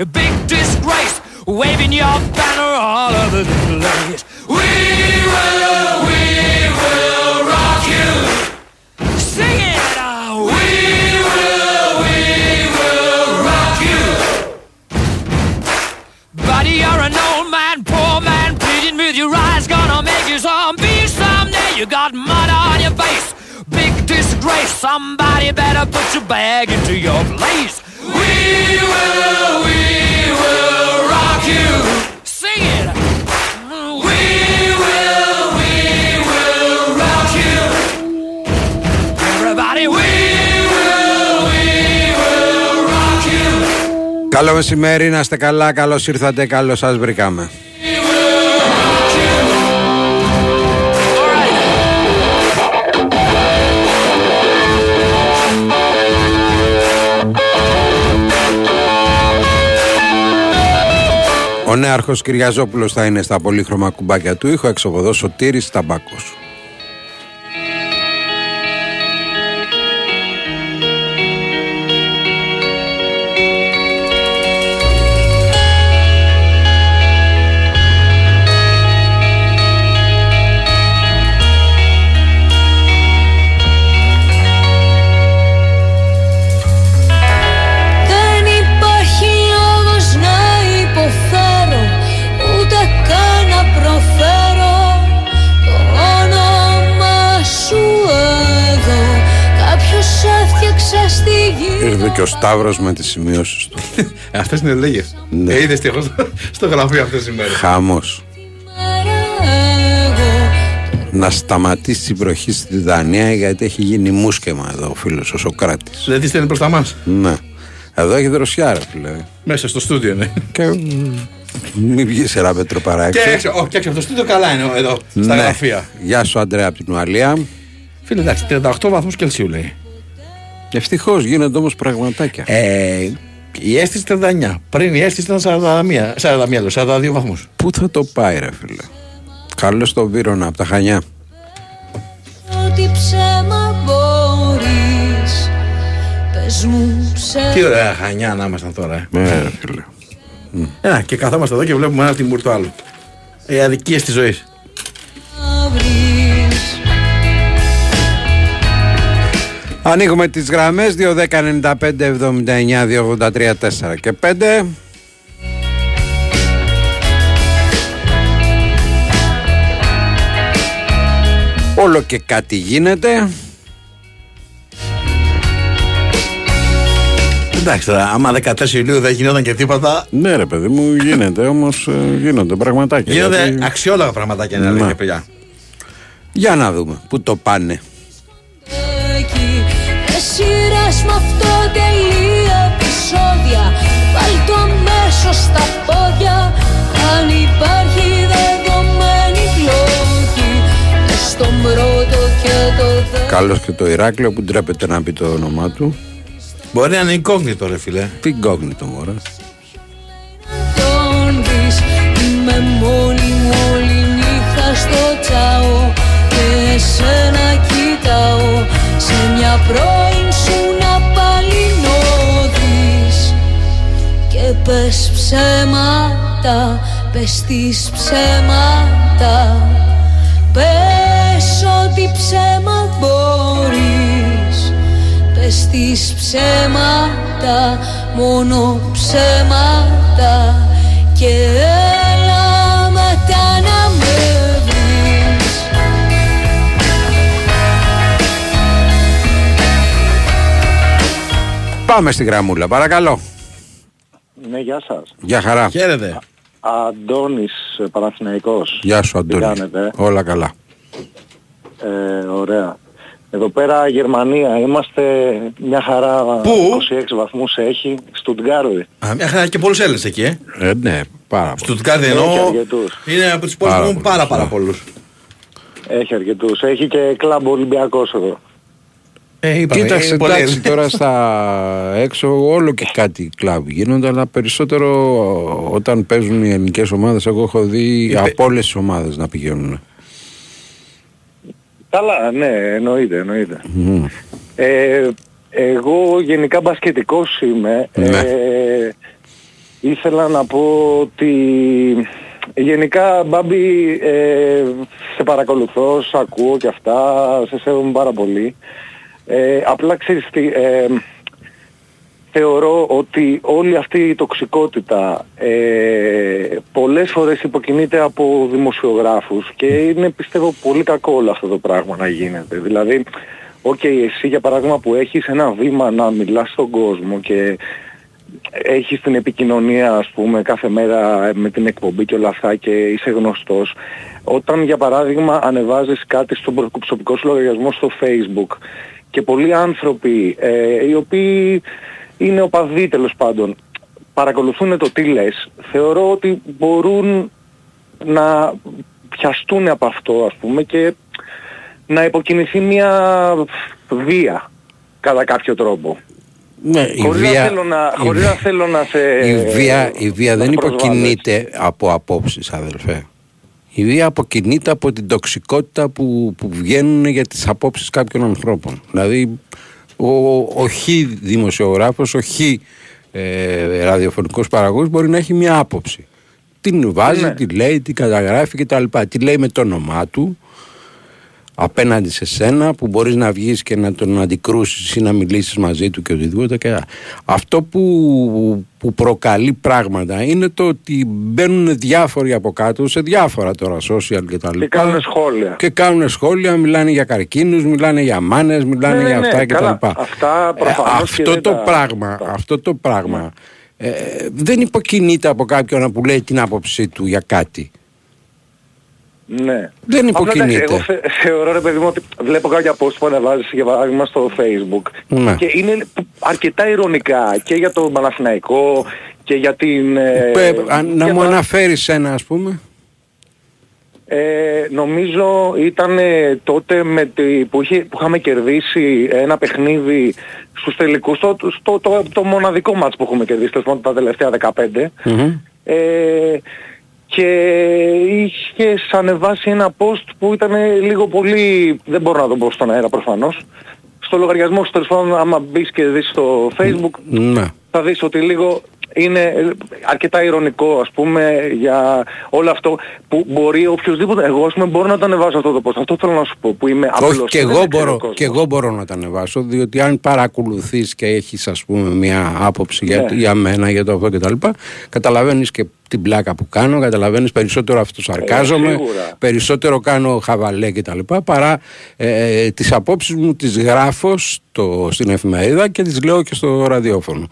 a big disgrace, waving your banner all over the place. We will, we will rock you. Sing it. We will, we will rock you. Buddy, you're an old man, poor man, pleading with your eyes, gonna make you someday. You got mud on your face, big disgrace. Somebody better put your bag into your place. Καλό μεσημέρι, να είστε καλά, καλώς ήρθατε, καλώς σας βρήκαμε. Ο νέαρχος Κυριαζόπουλος θα είναι στα πολύχρωμα κουμπάκια του ήχου, εξοποδός Σωτήρης Ταμπάκος. Και ο Σταύρος με τις σημειώσεις του. Αυτές είναι λέγε. Ναι. Ε, είδες τι έχω στο, στο γραφείο αυτές τις μέρες. Χάμος. εγώ Να σταματήσει η βροχή στη Δανία γιατί έχει γίνει μουσκεμα εδώ ο φίλος ο Σοκράτης. Δεν τη στέλνει προς τα μας. Ναι. Εδώ έχει δροσιά ρε φίλε. Μέσα στο στούντιο είναι. Και μ, μην βγεις ένα μέτρο παρά Και έξω. έξω, όχι, και έξω από το στούντιο καλά είναι εδώ, στα Ναι. γραφεία. Γεια σου Αντρέα από την Ουαλία. Φίλε, εντάξει, 38 βαθμούς Κελσίου λέει. Ευτυχώς γίνονται όμως πραγματάκια. Ε, η αίσθηση ήταν 39. Πριν η αίσθηση ήταν 41, 41 λέω, 42 βαθμούς. Πού θα το πάει, ρε φίλε; Καλό στο Βύρονα από τα Χανιά. Ό,τι ψέμα μπορείς Πες μου ψέμα Τι ωραία χανιά να ήμασταν τώρα. Ε. Ναι, ρε φίλε. Ένα, και καθόμαστε εδώ και βλέπουμε ένα τιμούρ το άλλο. Οι αδικίες της ζωής. Ανοίγουμε τις γραμμές 2, 10, 95, 79, 2, 83, 4 και 5. Όλο και κάτι γίνεται. Εντάξει τώρα, άμα 14 Ιουλίου δεν γινόταν και τίποτα, Ναι, ρε παιδί μου, γίνεται όμως. Γίνονται πραγματάκια. γίνονται γιατί- αξιόλογα πραγματάκια είναι Ναι. αλήθεια, παιδιά. Για να δούμε πού το πάνε. Εκεί Εσύρας μ' αυτό τελεία επεισόδια Βάλ' το μέσο στα πόδια Αν υπάρχει δεδομένη πλόκη Μες στον πρώτο και το δεύτερο Καλώς και το Ηράκλειο που ντρέπεται να πει το όνομά του. Μπορεί να είναι incognito, ρε φίλε. Τι γκόγνητο μωρέ. τον δεις Είμαι μόνη μου όλη νύχτα στο τσάο Και εσένα κοιτάω Σε μια πρώην πες ψέματα Πες τις ψέματα. Πες ό,τι ψέμα μπορείς. Πες τις ψέματα, μόνο ψέματα. Και έλα μετά να με βρεις. Πάμε στη γραμμούλα, παρακαλώ. Ναι, γεια σας. Γεια χαρά. Χαίρετε. Αντώνης ε, Παναθηναϊκός. Γεια σου Τι Αντώνη. κάνετε; Όλα καλά. Ε, ωραία. Εδώ πέρα Γερμανία είμαστε μια χαρά Πού; 26 βαθμούς έχει Στουτγκάρδη. Α, μια χαρά και πολλούς Έλληνες εκεί, ε. Ε, ναι, πάρα πολύ. Στο Τουκάρδι Έχει εννοώ αρκετούς. είναι από τις πόλεις Πάρα που έχουν πολλούς, πάρα πάρα ναι. πολλούς. Έχει αρκετούς. Έχει και κλαμπ Ολυμπιακός εδώ. Ε, είπαμε, Κοίταξε, είναι πολλοί εντάξει, Έλληνες. τώρα στα έξω όλο και κάτι κλαμπ γίνονται, αλλά περισσότερο όταν παίζουν οι ελληνικές ομάδες, εγώ έχω δει Είπε- από όλες τις ομάδες να πηγαίνουν. Καλά, ναι, εννοείται, εννοείται. Μμμ. Ε, εγώ γενικά μπασκετικός είμαι. Ναι. Ε, ήθελα να πω ότι γενικά Μπάμπη ε, σε παρακολουθώ, σε ακούω και αυτά, σε σέβομαι πάρα πολύ. Ε, απλά ξέρεις τι, ε, θεωρώ ότι όλη αυτή η τοξικότητα ε, πολλές φορές υποκινείται από δημοσιογράφους και είναι πιστεύω πολύ κακό όλο αυτό το πράγμα να γίνεται. Δηλαδή, οκ, εσύ για παράδειγμα που έχεις ένα βήμα να μιλάς στον κόσμο και έχεις την επικοινωνία ας πούμε κάθε μέρα με την εκπομπή και όλα αυτά και είσαι γνωστός όταν για παράδειγμα ανεβάζεις κάτι στον προσωπικό σου λογαριασμό στο facebook και πολλοί άνθρωποι ε, οι οποίοι είναι οπαδοί τέλος πάντων παρακολουθούν το τι λες θεωρώ ότι μπορούν να πιαστούν από αυτό ας πούμε και να υποκινηθεί μια βία κατά κάποιο τρόπο. Ναι, η Χωρίς να βία, θέλω να- η χωρίς βία- να θέλω να σε- η βία, η βία να δεν σε προσβάλλω, υποκινείται από απόψεις αδελφέ. Η βία αποκινείται από την τοξικότητα που, που βγαίνουν για τις απόψεις κάποιων ανθρώπων. Δηλαδή ο, ο χ δημοσιογράφος, ο χ ε, ραδιοφωνικός παραγωγός μπορεί να έχει μια άποψη. Την βάζει, Ναι. τη λέει, την καταγράφει κτλ. Τη λέει με το όνομά του απέναντι σε σένα που μπορείς να βγεις και να τον αντικρούσεις ή να μιλήσεις μαζί του και οτιδήποτε και αυτό που, που προκαλεί πράγματα είναι το ότι μπαίνουν διάφοροι από κάτω σε διάφορα τώρα social και τα Και λοιπά κάνουν σχόλια. και κάνουν σχόλια, μιλάνε για καρκίνους, μιλάνε για μάνες, μιλάνε Ναι, ναι, για ναι, αυτά και τα καλά. λοιπά. Αυτά προφανώς και αυτό δεν το τα- πράγμα, τα- αυτό το πράγμα ε, δεν υποκινείται από κάποιον που λέει την άποψή του για κάτι. Ναι. Δεν Απλά, εντάξει, υποκινείται. Εγώ θε- θεωρώ ρε παιδί μου ότι βλέπω κάποια post που ανεβάζεις για παράδειγμα στο facebook Ναι. και είναι αρκετά ηρωνικά και για το Παναθηναϊκό και για την... ε, Πε- αν- να για μου τα- αναφέρεις ένα ας πούμε. Ε, νομίζω ήταν ε, τότε με τη, που, είχε, που είχαμε κερδίσει ένα παιχνίδι στους τελικούς, το, στο, το, το μοναδικό μάτς που έχουμε κερδίσει τέλος πάντων, τα τελευταία 15. Μμμ. Ε, και είχε ανεβάσει ένα post που ήταν λίγο πολύ, δεν μπορώ να το πω στον αέρα προφανώς, στο λογαριασμό σου τέλος πάντων άμα μπεις και δεις στο facebook Ναι. θα δεις ότι λίγο είναι ε, αρκετά ηρωνικό ας πούμε για όλο αυτό που μπορεί οποιοδήποτε, εγώ ας πούμε μπορώ να το ανεβάσω αυτό το post, αυτό θέλω να σου πω που είμαι απλός. Όχι και δεν εγώ, ξέρω μπορώ, κόσμο. και εγώ μπορώ να τα ανεβάσω διότι αν παρακολουθείς και έχεις ας πούμε μια άποψη για, Ναι. για μένα, για το αυτό και τα λοιπά καταλαβαίνεις και την πλάκα που κάνω, καταλαβαίνεις περισσότερο αυτοσαρκάζομαι, Ε, σίγουρα. περισσότερο κάνω χαβαλέ και τα λοιπά παρά ε, τις απόψεις μου τις γράφω στο, στην εφημερίδα και τις λέω και στο ραδιόφωνο.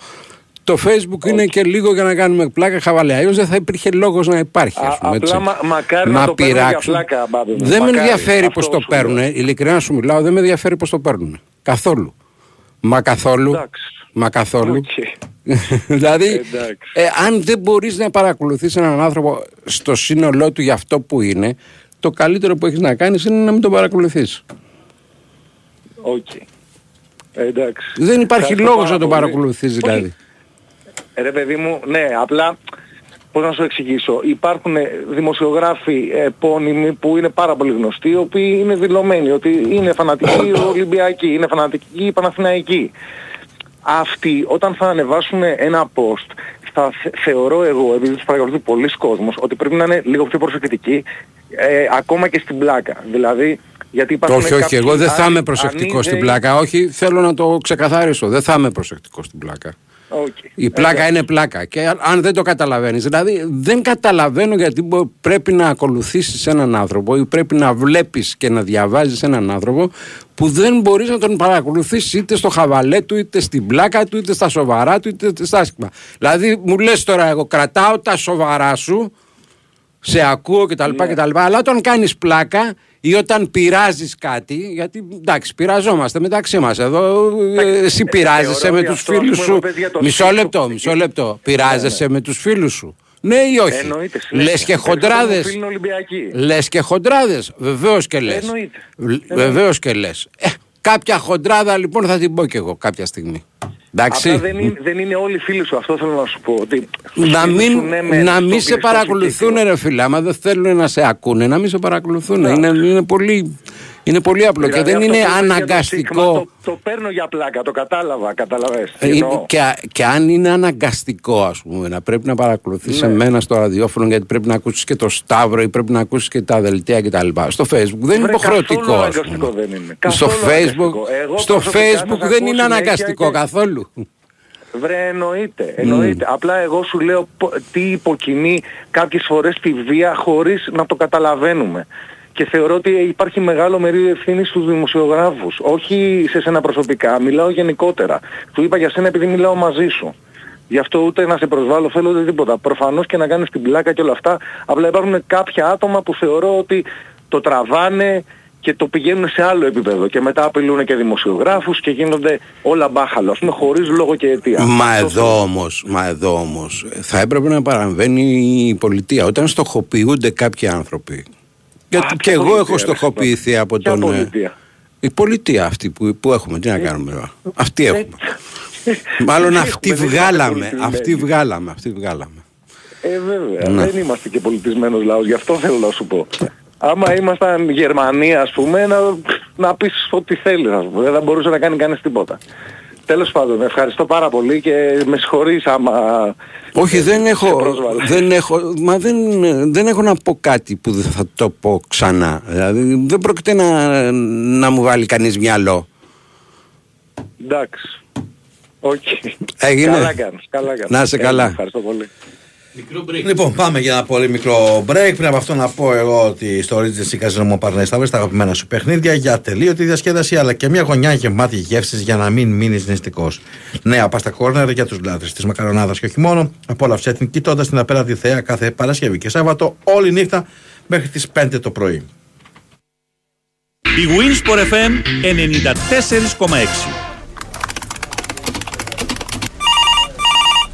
Το facebook είναι και λίγο για να κάνουμε πλάκα χαβαλέ. Αλλιώς δεν θα υπήρχε λόγος να υπάρχει. Ας Α, πούμε, απλά έτσι. μα- μακάρι να το παίρνουν για πλάκα, μπάμπη μου. Δεν με Μακάρι. ενδιαφέρει Αυτό πώς το σου λέω. παίρνουν. Ειλικρινά σου μιλάω, δεν με ενδιαφέρει πώς το παίρνουν. Καθόλου. Μα καθόλου. Εντάξει. Μα καθόλου. Οκ. δηλαδή, Εντάξει. ε, αν δεν μπορείς να παρακολουθείς έναν άνθρωπο στο σύνολό του για αυτό που είναι, το καλύτερο που έχεις να κάνεις είναι να μην τον παρακολουθείς. Οκ. Ε, Εντάξει. Δεν υπάρχει Ευχαριστώ λόγος πάρα να τον πολύ. παρακολουθείς Όχι. δηλαδή. Ε, Ρε παιδί μου, ναι, απλά πώς να σου εξηγήσω. Υπάρχουν ε, δημοσιογράφοι επώνυμοι που είναι πάρα πολύ γνωστοί, οι οποίοι είναι δηλωμένοι ότι είναι φανατικοί Ολυμπιακοί, είναι φανατικοί Παναθηναϊκοί. Αυτοί όταν θα ανεβάσουν ένα post θα θε- θεωρώ εγώ, επειδή τους παρακολουθεί πολύς κόσμος, ότι πρέπει να είναι λίγο πιο προσεκτικοί ε, ακόμα και στην πλάκα. Δηλαδή, γιατί υπάρχουν Όχι, όχι, κάποιοι εγώ δεν θα άλλοι είμαι προσεκτικός στην ανίδεοι- πλάκα. Όχι, θέλω να το ξεκαθαρίσω. Δεν θα είμαι προσεκτικός στην πλάκα. Οκ. Η πλάκα είναι πλάκα. Και αν- αν δεν το καταλαβαίνεις, δηλαδή δεν καταλαβαίνω γιατί μπο- πρέπει να ακολουθήσεις έναν άνθρωπο ή πρέπει να βλέπεις και να διαβάζεις έναν άνθρωπο που δεν μπορείς να τον παρακολουθήσει είτε στο χαβαλέ του, είτε στην πλάκα του, είτε στα σοβαρά του, είτε στα άσχημα. Δηλαδή μου λες τώρα, εγώ κρατάω τα σοβαρά σου, σε ακούω κτλ. Ναι. κτλ. Αλλά όταν κάνεις πλάκα, ή όταν πειράζεις κάτι, γιατί εντάξει, πειραζόμαστε μεταξύ μας εδώ. ε, Εσύ πειράζεσαι θεωρώ με ότι τους αυτό, φίλους ας πούμε, σου. το παιδί για το Μισό σπίτι λεπτό, του μισό παιδί. λεπτό. Πειράζεσαι με τους φίλους σου. Ναι ή όχι; Εννοείται. Λες και χοντράδες. Είναι Ολυμπιακοί. Λες και χοντράδες. Βεβαίως και λες. Εννοείται. Βεβαίως και λες. Ε, κάποια χοντράδα λοιπόν θα την πω κι εγώ κάποια στιγμή. Εντάξει. Απλά δεν είναι, δεν είναι όλοι οι φίλοι σου, αυτό θέλω να σου πω. Ότι στους Να φίλους μην, σου, ναι, μεν, να στο μην σε κλειστό παρακολουθούν κύκλο. ρε φίλε Άμα δεν θέλουν να σε ακούνε Να μην σε παρακολουθούν είναι, είναι, πολύ, είναι πολύ απλό Δηλαδή, Και δεν αυτό είναι που είπες για το αναγκαστικό στίγμα, Το, το παίρνω για πλάκα, το κατάλαβα, καταλαβες. τι Ε, είναι- εννοώ. και, και αν είναι αναγκαστικό ας πούμε να πρέπει να παρακολουθείς Ναι. εμένα στο ραδιόφωνο γιατί πρέπει να ακούσεις και το Σταύρο ή πρέπει να ακούσεις και τα δελτία και τα λοιπά. Στο facebook δεν είναι Βρε, υποχρεωτικό καθόλου ας αναγκαστικό πούμε. δεν είναι. Στο Καθόλου facebook, αναγκαστικό. Εγώ στο προσωπικά facebook σας δεν ακούω είναι συνέχεια αναγκαστικό και- καθόλου. Βρε εννοείται, εννοείται. Απλά εγώ σου λέω πο- τι υποκινεί κάποιες φορές τη βία χωρίς να το καταλαβαίνουμε. Και θεωρώ ότι υπάρχει μεγάλο μερίδιο ευθύνη στους δημοσιογράφους. Όχι σε σένα προσωπικά, μιλάω γενικότερα. Του είπα για σένα επειδή μιλάω μαζί σου. Γι' αυτό ούτε να σε προσβάλλω θέλω ούτε τίποτα. Προφανώς και να κάνεις την πλάκα και όλα αυτά. Απλά υπάρχουν κάποια άτομα που θεωρώ ότι το τραβάνε και το πηγαίνουν σε άλλο επίπεδο και μετά απειλούν και δημοσιογράφους και γίνονται όλα μπάχαλο, ας πούμε, χωρίς λόγο και αιτία. Μα Αυτό εδώ όμως, μα εδώ όμως θα έπρεπε να παραμβαίνει η πολιτεία όταν στοχοποιούνται κάποιοι άνθρωποι. Γιατί Α, και ποια εγώ πολιτεία, έχω ρε, στοχοποιηθεί από Ποια τον. ε, πολιτεία; Η πολιτεία αυτή που, που έχουμε, τι να κάνουμε. τώρα. Αυτή έχουμε. Μάλλον Έχουμε, αυτή δεν είμαστε βγάλαμε, πολιτισμένοι. αυτή βγάλαμε, αυτή βγάλαμε. Ε, βέβαια. Ναι. Δεν είμαστε και πολιτισμένος λαός, γι' αυτό θέλω να σου πω. Άμα ήμασταν Γερμανία, ας πούμε, να, να πεις ό,τι θέλεις, ας πούμε. Δεν θα μπορούσε να κάνει κανείς τίποτα. Τέλος πάντων, ευχαριστώ πάρα πολύ και με συγχωρείς άμα... Όχι, ε, δεν σε έχω, πρόσβαλα. δεν έχω, μα δεν, δεν έχω να πω κάτι που δεν θα το πω ξανά. Δηλαδή δεν πρόκειται να, να μου βάλει κανείς μυαλό. Εντάξει. Οκ. Έγινε. Καλά κάνεις, καλά κάνεις. Να είσαι Έγινε, καλά. Ευχαριστώ πολύ. Λοιπόν, πάμε για ένα πολύ μικρό break. Πριν από αυτό να πω εγώ ότι στο Regency Casino Μον Παρνές θα βρεις τα αγαπημένα σου παιχνίδια για ατελείωτη διασκέδαση αλλά και μια γωνιά γεμάτη γεύσεις για να μην μείνεις νηστικός. Νέα pasta corner για τους λάτρες της μακαρονάδας και όχι μόνο. Απόλαυσε την κοιτώντας την απέραντη θέα κάθε Παρασκευή και Σάββατο όλη νύχτα μέχρι τις 5 το πρωί. Η Winsport FM 94,6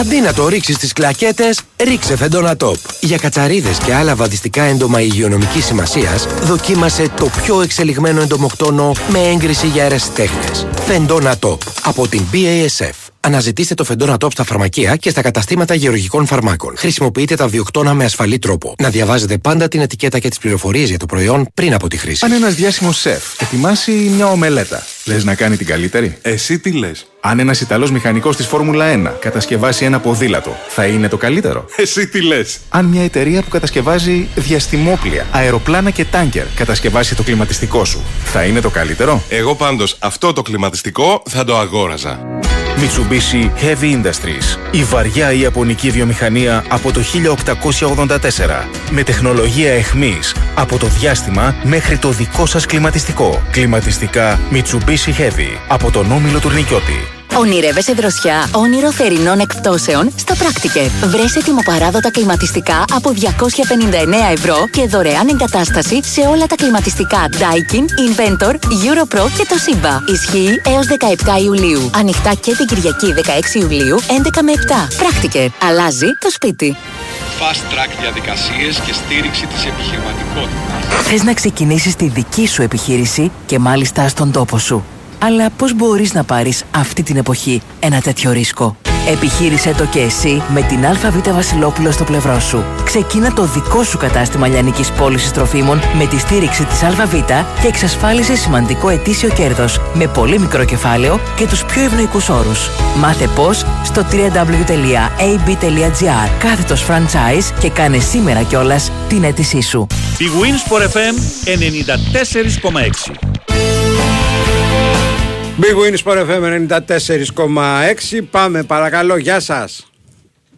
Αντί να το ρίξεις στις κλακέτες, ρίξε φεντόνα τόπ. Για κατσαρίδες και άλλα βαδιστικά έντομα υγειονομικής σημασίας, δοκίμασε το πιο εξελιγμένο εντομοκτόνο με έγκριση για αιρεσιτέχνε. Φεντόνα τόπ από την BASF. Αναζητήστε το φεντόνα τόπ στα φαρμακεία και στα καταστήματα γεωργικών φαρμάκων. Χρησιμοποιείτε τα διοκτώνα με ασφαλή τρόπο. Να διαβάζετε πάντα την ετικέτα και τις πληροφορίες για το προϊόν πριν από τη χρήση. Αν ένας διάσημος σεφ ετοιμάσει μια ομελέτα, λες να κάνει την καλύτερη; Εσύ τι λες; Αν ένας Ιταλός μηχανικός της Φόρμουλα 1 κατασκευάσει ένα ποδήλατο, θα είναι το καλύτερο. Εσύ τι λες; Αν μια εταιρεία που κατασκευάζει διαστημόπλια, αεροπλάνα και τάγκερ κατασκευάσει το κλιματιστικό σου, θα είναι το καλύτερο; Εγώ πάντως αυτό το κλιματιστικό θα το αγόραζα. Mitsubishi Heavy Industries. Η βαριά ιαπωνική βιομηχανία από το 1884. Με τεχνολογία εχμής από το διάστημα μέχρι το δικό σας κλιματιστικό. Κλιματιστικά Mitsubishi Heavy από τον Όμιλο Τουρνικιώτη. Ονειρεύεσαι δροσιά, όνειρο θερινών εκπτώσεων; Στο Practiker. Βρες ετοιμοπαράδοτα κλιματιστικά από 259 ευρώ και δωρεάν εγκατάσταση σε όλα τα κλιματιστικά Daikin, Inventor, Europro και το Simba. Ισχύει έως 17 Ιουλίου. Ανοιχτά και την Κυριακή 16 Ιουλίου 11 με 7. Practiker. Αλλάζει το σπίτι. fast track διαδικασίες και στήριξη της επιχειρηματικότητας. Θες να ξεκινήσεις τη δική σου επιχείρηση και μάλιστα στον τόπο σου. Αλλά πώς μπορείς να πάρεις αυτή την εποχή ένα τέτοιο ρίσκο; Επιχείρησέ το και εσύ με την ΑΒ Βασιλόπουλο στο πλευρό σου. Ξεκίνα το δικό σου κατάστημα λιανικής πώλησης τροφίμων με τη στήριξη της ΑΒ και εξασφάλισε σημαντικό ετήσιο κέρδος με πολύ μικρό κεφάλαιο και τους πιο ευνοϊκούς όρους. Μάθε πώς στο www.ab.gr κάθετος franchise και κάνε σήμερα κιόλας την αίτησή σου. Η Winsport FM 94,6 Big Win Sport FM 94,6. Πάμε παρακαλώ, γεια σας.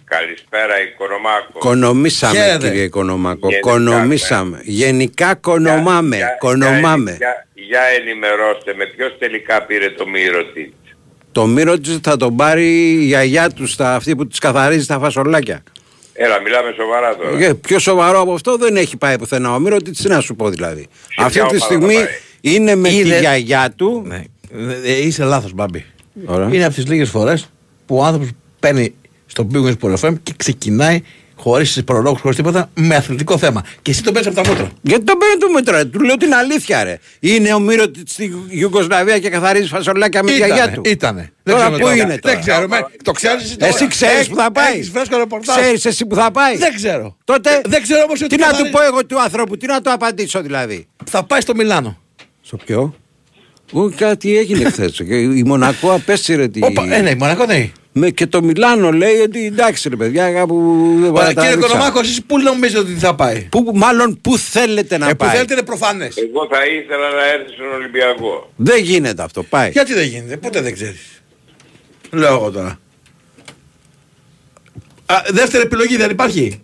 Καλησπέρα Οικονομάκο. Κονομήσαμε Χαίρετε. κύριε Οικονομάκο. Γενικά, Κονομήσαμε. Γενικά κονομάμε. Για- Κονομάμε. Για, για ενημερώστε με ποιος τελικά πήρε το μύρο της. Το μύρο της θα τον πάρει η γιαγιά τους, στα, αυτή που της καθαρίζει τα φασολάκια. Έλα μιλάμε σοβαρά τώρα. Και πιο σοβαρό από αυτό δεν έχει πάει πουθενά ο Μύρο, τι να σου πω δηλαδή. Αυτή ποια τη ομάδα στιγμή θα πάει; είναι με τη Είδε- γιαγιά του. Ναι. Ε, είσαι λάθος Μπάμπη. Ωραία. Είναι από τις λίγες φορές που ο άνθρωπος παίρνει στο Big Wings Sport FM και ξεκινάει χωρίς προλόγους, χωρίς τίποτα, με αθλητικό θέμα. Και εσύ το παίρνεις από τα μούτρα. Γιατί το παίρνει το μέτρο, του λέω την αλήθεια ρε. Είναι ο Μύρο στη Ιουγκοσλαβία και καθαρίζει φασολάκια με τη Ήτανε, γιαγιά του. Ήτανε. Τώρα ξέρουμε πού τώρα. είναι τώρα. Δεν ξέρουμε. Το ξέρεις εσύ τώρα. Εσύ ξέρεις Έχεις- που θα πάει. έχεις φρέσκο ρεπορτάζ. Ξέρεις εσύ που θα πάει. Δεν ξέρω. Τότε Δεν ξέρω όμως ότι τι να του καθαρίζει- πω εγώ του ανθρώπου, τι να του απαντήσω δηλαδή. Θα πάει στο Μιλάνο. Στο ποιο; Ού, κάτι έγινε χθες. η Μονακό απέσυρε τη. Όπα, ε, ναι, η Μονακό ναι. Με, και το Μιλάνο λέει ότι εντάξει ρε παιδιά, κάπου δεν Ωραία, τα Κύριε ρίξαμε. Οικονομάκο, εσείς πού νομίζετε ότι θα πάει; Που, μάλλον πού θέλετε να Ε, που πάει. θέλετε είναι προφανές. Εγώ θα ήθελα να έρθει στον Ολυμπιακό. Δεν γίνεται αυτό, πάει. Γιατί δεν γίνεται, ποτέ δεν ξέρεις. Λέω εγώ τώρα. Α, δεύτερη επιλογή δεν υπάρχει;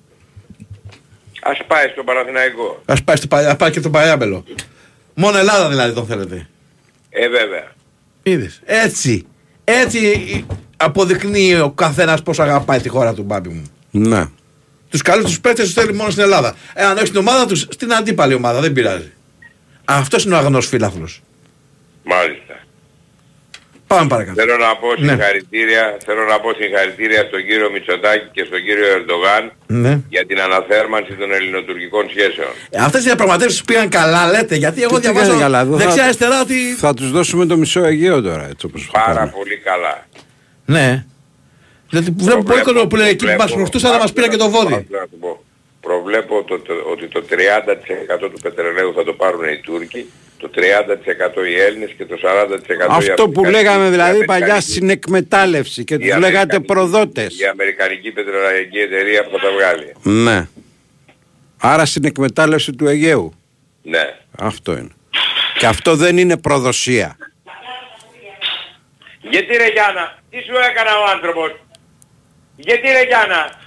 Ας πάει στον Παναθηναϊκό. Ας πάει, στο, Παλιά- ας πάει και στο Παλιάμπελο. Μόνο Ελλάδα δηλαδή τον θέλετε. Ε βέβαια. Είδες. Έτσι. Έτσι αποδεικνύει ο καθένας πώς αγαπάει τη χώρα του μπάμπι μου. Ναι. Τους καλούς τους παίκτες τους θέλει μόνο στην Ελλάδα. Ε, αν όχι στην ομάδα τους, στην αντίπαλη ομάδα, δεν πειράζει. Αυτός είναι ο αγνός φίλαθλος. Μάλιστα. Πάμε παρακάτω. Θέλω να πω Ναι. συγχαρητήρια, θέλω να πω συγχαρητήρια στον κύριο Μητσοτάκη και στον κύριο Ερντογάν Ναι. για την αναθέρμανση των ελληνοτουρκικών σχέσεων. Ε, Αυτές οι διαπραγματεύσεις πήγαν καλά, λέτε, γιατί εγώ Τι πήγανε διαβάζω καλά, εδώ δεξιά θα- αριστερά ότι... Θα τους δώσουμε το μισό Αιγαίο τώρα, έτσι όπως Πάρα πάμε. πολύ καλά. Ναι. Δηλαδή βλέπω πολύ κόσμο που λέει εκεί που μας χρωστούσαν να μας πήραν και το βόδι. Άκου να του πω. Προβλέπω το, το- ότι το 30% του πετρελαίου θα το πάρουν οι Τούρκοι, το 30% οι Έλληνες και το 40% οι Αυτό που Αφρικανοί- λέγαμε οι δηλαδή παλιά Αμερικανικοί- στην εκμετάλλευση και η τους λέγατε Αμερικανική- προδότες. Η Αμερικανική πετρελαϊκή εταιρεία που θα τα βγάλει. Ναι. Άρα στην εκμετάλλευση του Αιγαίου. Ναι. Αυτό είναι. Και αυτό δεν είναι προδοσία. Γιατί ρε Γιάννα, τι σου έκανα ο άνθρωπος; Γιατί ρε Γιάννα;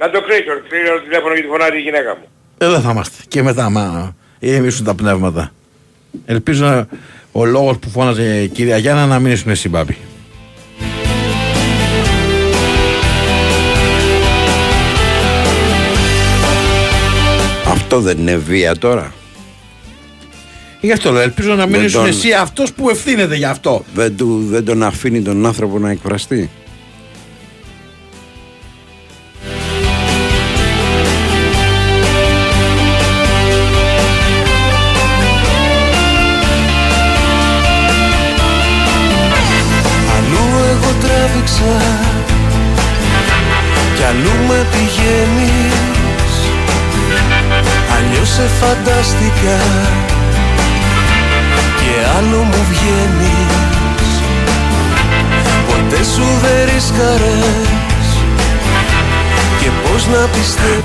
Να το κρίσω, κρίσω το τηλέφωνο γιατί φωνάζει η γυναίκα μου. Εδώ θα είμαστε. Και μετά, μα ηρεμήσουν τα πνεύματα. Ελπίζω να- ο λόγος που φώναζε η κυρία Γιάννα να μην ήσουν εσύ, Μπάμπη. Αυτό δεν είναι βία τώρα. Γι' αυτό λέω, ελπίζω να μην Δεν ήσουν τον- εσύ αυτός που ευθύνεται γι' αυτό. Δεν, του, δεν τον αφήνει τον άνθρωπο να εκφραστεί.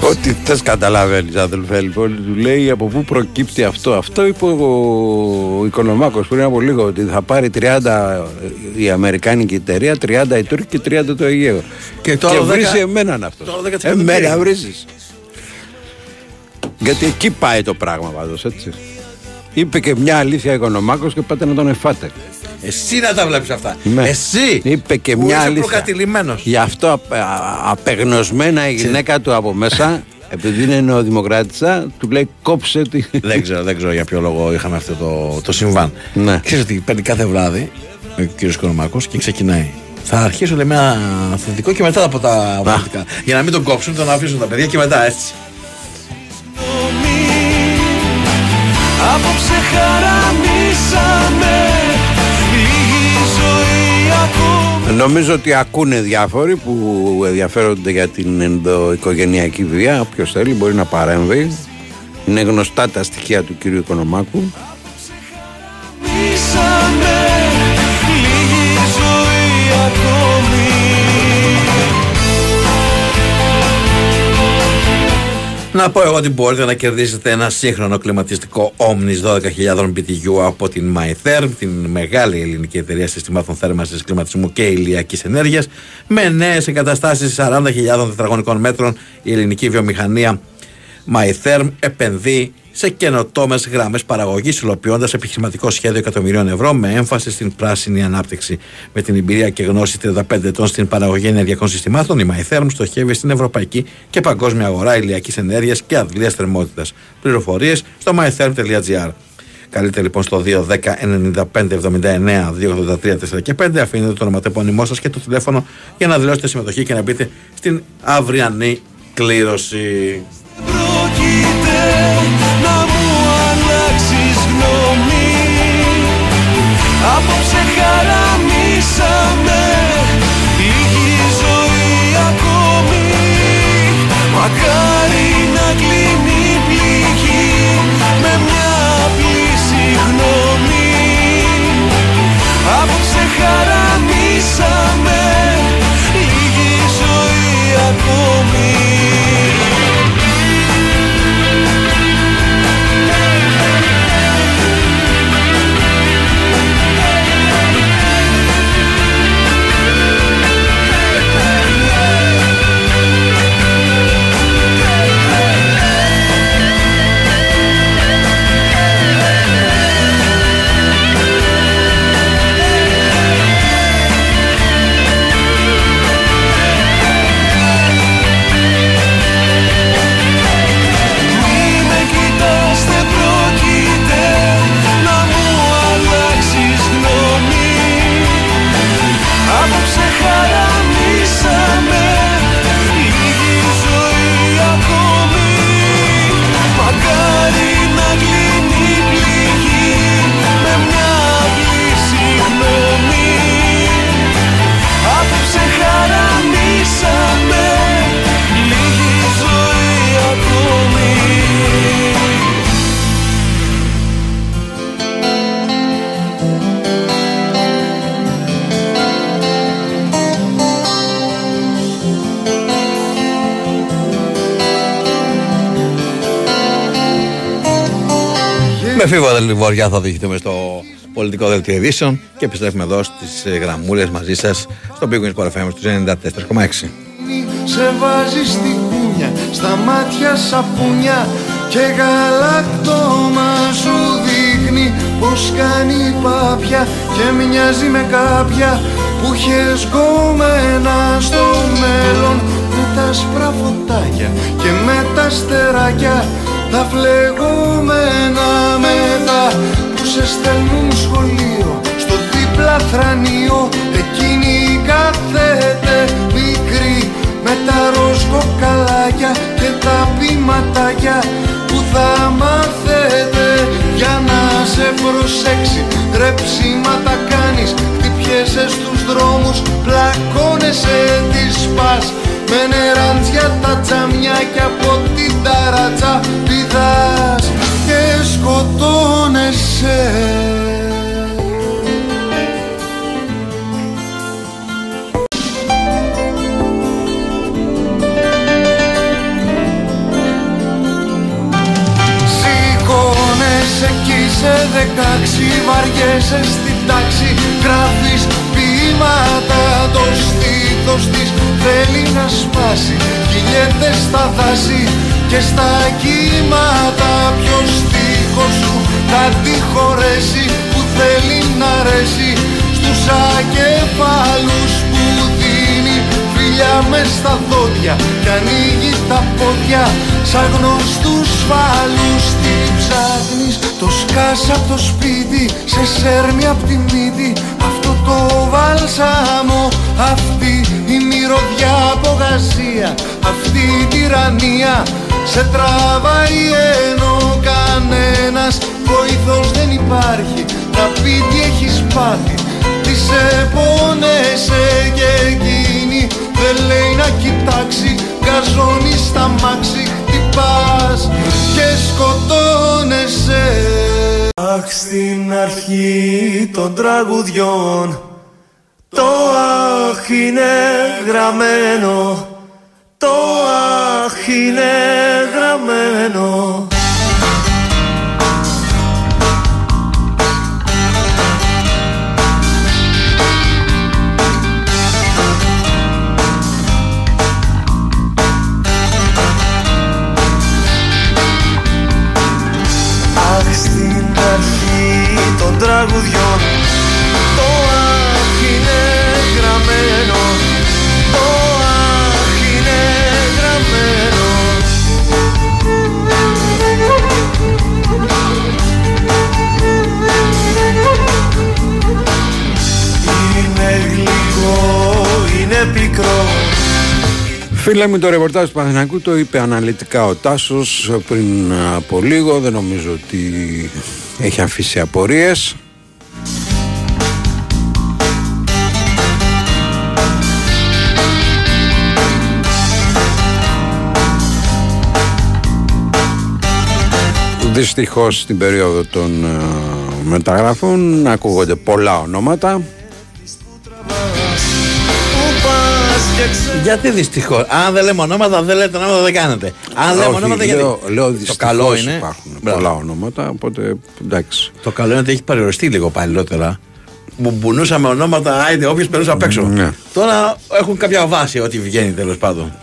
Ό,τι θες καταλαβαίνεις αδελφέ. Λοιπόν του λέει από πού προκύπτει αυτό. Αυτό είπε ο, ο Οικονομάκος πριν από λίγο ότι θα πάρει 30 η Αμερικάνικη εταιρεία 30 η Τούρκη και 30 το Αιγαίο. Και το άλλο βρίζει 10 εμέναν αυτός. το άλλο 10% τι εμένα έγινε; βρίζεις. Γιατί εκεί πάει το πράγμα πάντως έτσι. Είπε και μια αλήθεια Οικονομάκος και πάτε να τον εφάτε Εσύ να τα βλέπεις αυτά. Ναι. Εσύ είπε και που μια είσαι αλήθεια προκατηλημένος. Γι' αυτό απε- α- απεγνωσμένα η γυναίκα του από μέσα, επειδή είναι νεοδημοκράτησα, του λέει κόψε τη. δεν ξέρω, δεν ξέρω για ποιο λόγο είχαμε αυτό το, το συμβάν. Ναι. Ξέρεις ότι παίρνει κάθε βράδυ ο κύριος Οικονομάκος και ξεκινάει. Θα αρχίσω λέει, με ένα θετικό και μετά από τα πολιτικά. Για να μην τον κόψουν, τον αφήσουν τα παιδιά και μετά έτσι. Απόψε χαραμίσαμε Νομίζω ότι ακούνε διάφοροι που ενδιαφέρονται για την ενδοοικογενειακή βία. Όποιος θέλει μπορεί να παρέμβει. Είναι γνωστά τα στοιχεία του κυρίου Οικονομάκου. Να πω εγώ ότι μπορείτε να κερδίσετε ένα σύγχρονο κλιματιστικό Omnis 12.000 BTU από την MyTherm, την μεγάλη ελληνική εταιρεία συστημάτων θέρμανσης, κλιματισμού και ηλιακής ενέργειας, με νέες εγκαταστάσεις 40.000 τετραγωνικών μέτρων. Η ελληνική βιομηχανία MyTherm επενδύει σε καινοτόμες γραμμές παραγωγής, υλοποιώντας επιχειρηματικό σχέδιο εκατομμυρίων ευρώ με έμφαση στην πράσινη ανάπτυξη. Με την εμπειρία και γνώση 35 ετών στην παραγωγή ενεργειακών συστημάτων, η MyTherm στοχεύει στην ευρωπαϊκή και παγκόσμια αγορά ηλιακής ενέργειας και αδλίας θερμότητας. Πληροφορίες στο mytherm.gr. Καλείτε λοιπόν στο 210 95 79 283 4 και 5. Αφήνετε το ονοματεπώνυμό σας και το τηλέφωνο για να δηλώσετε συμμετοχή και να μπείτε στην αυριανή κλήρωση. Πρόκειται να μου αλλάξεις γνώμη. Απόψε χαραμίσαμε Λίγη ζωή ακόμη. Μακάρι να κλείνει Με φίβο Λιβόρια θα οδηγηθούμε στο πολιτικό δελτίο ειδήσεων και επιστρέφουμε εδώ στις γραμμούλες μαζί σας στο Big Wings Sport FM στους 94,6. Σε βάζει στη κούνια, στα μάτια σαπούνια και γαλακτόμα σου δείχνει πως κάνει πάπια και μοιάζει με κάποια που είχες γκόμενα στο μέλλον με τα άσπρα φωτάκια και με τα στεράκια τα φλεγόμενα μετά που σε στέλνουν σχολείο. Στο δίπλα θρανείο εκείνη κάθεται μικρή με τα ροζ κοκαλάκια και τα πηματάκια που θα μάθετε. Για να σε προσέξει ρεψίματα κάνεις. Χτυπιέσαι στους δρόμους πλακώνεσαι τις σπάς με νεράντια τα τζαμιά από την ταρατσα πηδάς και σκοτώνεσαι. Σηκώνεσαι κι είσαι δεκάξι Βαριέσαι στην τάξη Γράφεις ποίηματα Το στήθος της θέλει να σπάσει. Κυλιέται στα δάση και στα κύματα. Ποιος στίχος σου θα τη χωρέσει Που θέλει να αρέσει Στους ακεφάλους που δίνει Φιλιά μες στα δόντια Κι ανοίγει τα πόδια Σαν γνωστούς φάλους τι ψάχνεις. Το σκάς απ' το σπίτι Σε σέρνει απ' τη μύτη. Αυτό το βάλσαμο Αυτή η μυρωδιά από γαζία Αυτή η τυραννία. Σε τραβάει ενώ κανένας Βοήθος δεν υπάρχει. Να πει τι έχεις πάθει Τις σε πόνεσαι και εκείνη Δεν λέει να κοιτάξει Γκαζώνει στα μάξι Χτυπάς και σκοτώνεσαι. Αχ στην αρχή των τραγουδιών Το αχ είναι γραμμένο Το αχ είναι γραμμένο τραγουδιών Το αχ είναι γραμμένο Το αχ είναι γραμμένο Είναι γλυκό, είναι πικρό Φίλε μου, το ρεπορτάζ του Παναθηναϊκού το είπε αναλυτικά ο Τάσος πριν από λίγο. Δεν νομίζω ότι έχει αφήσει απορίες. Δυστυχώς στην περίοδο των ε, μεταγραφών ακούγονται πολλά ονόματα. Γιατί δυστυχώς; Αν δεν λέμε ονόματα, δεν λέτε ονόματα, δεν κάνετε. Αν λέμε Όχι, ονόματα, γιατί; λέω, λέω το δυστυχώς καλό είναι. υπάρχουν Μπράβο. πολλά ονόματα, οπότε εντάξει. Το καλό είναι ότι έχει περιοριστεί λίγο παλιότερα. Μπουμπουνούσαμε ονόματα, άιντε, όποιος περνούσε απ' έξω. Ναι. Τώρα έχουν κάποια βάση ό,τι βγαίνει τέλος πάντων.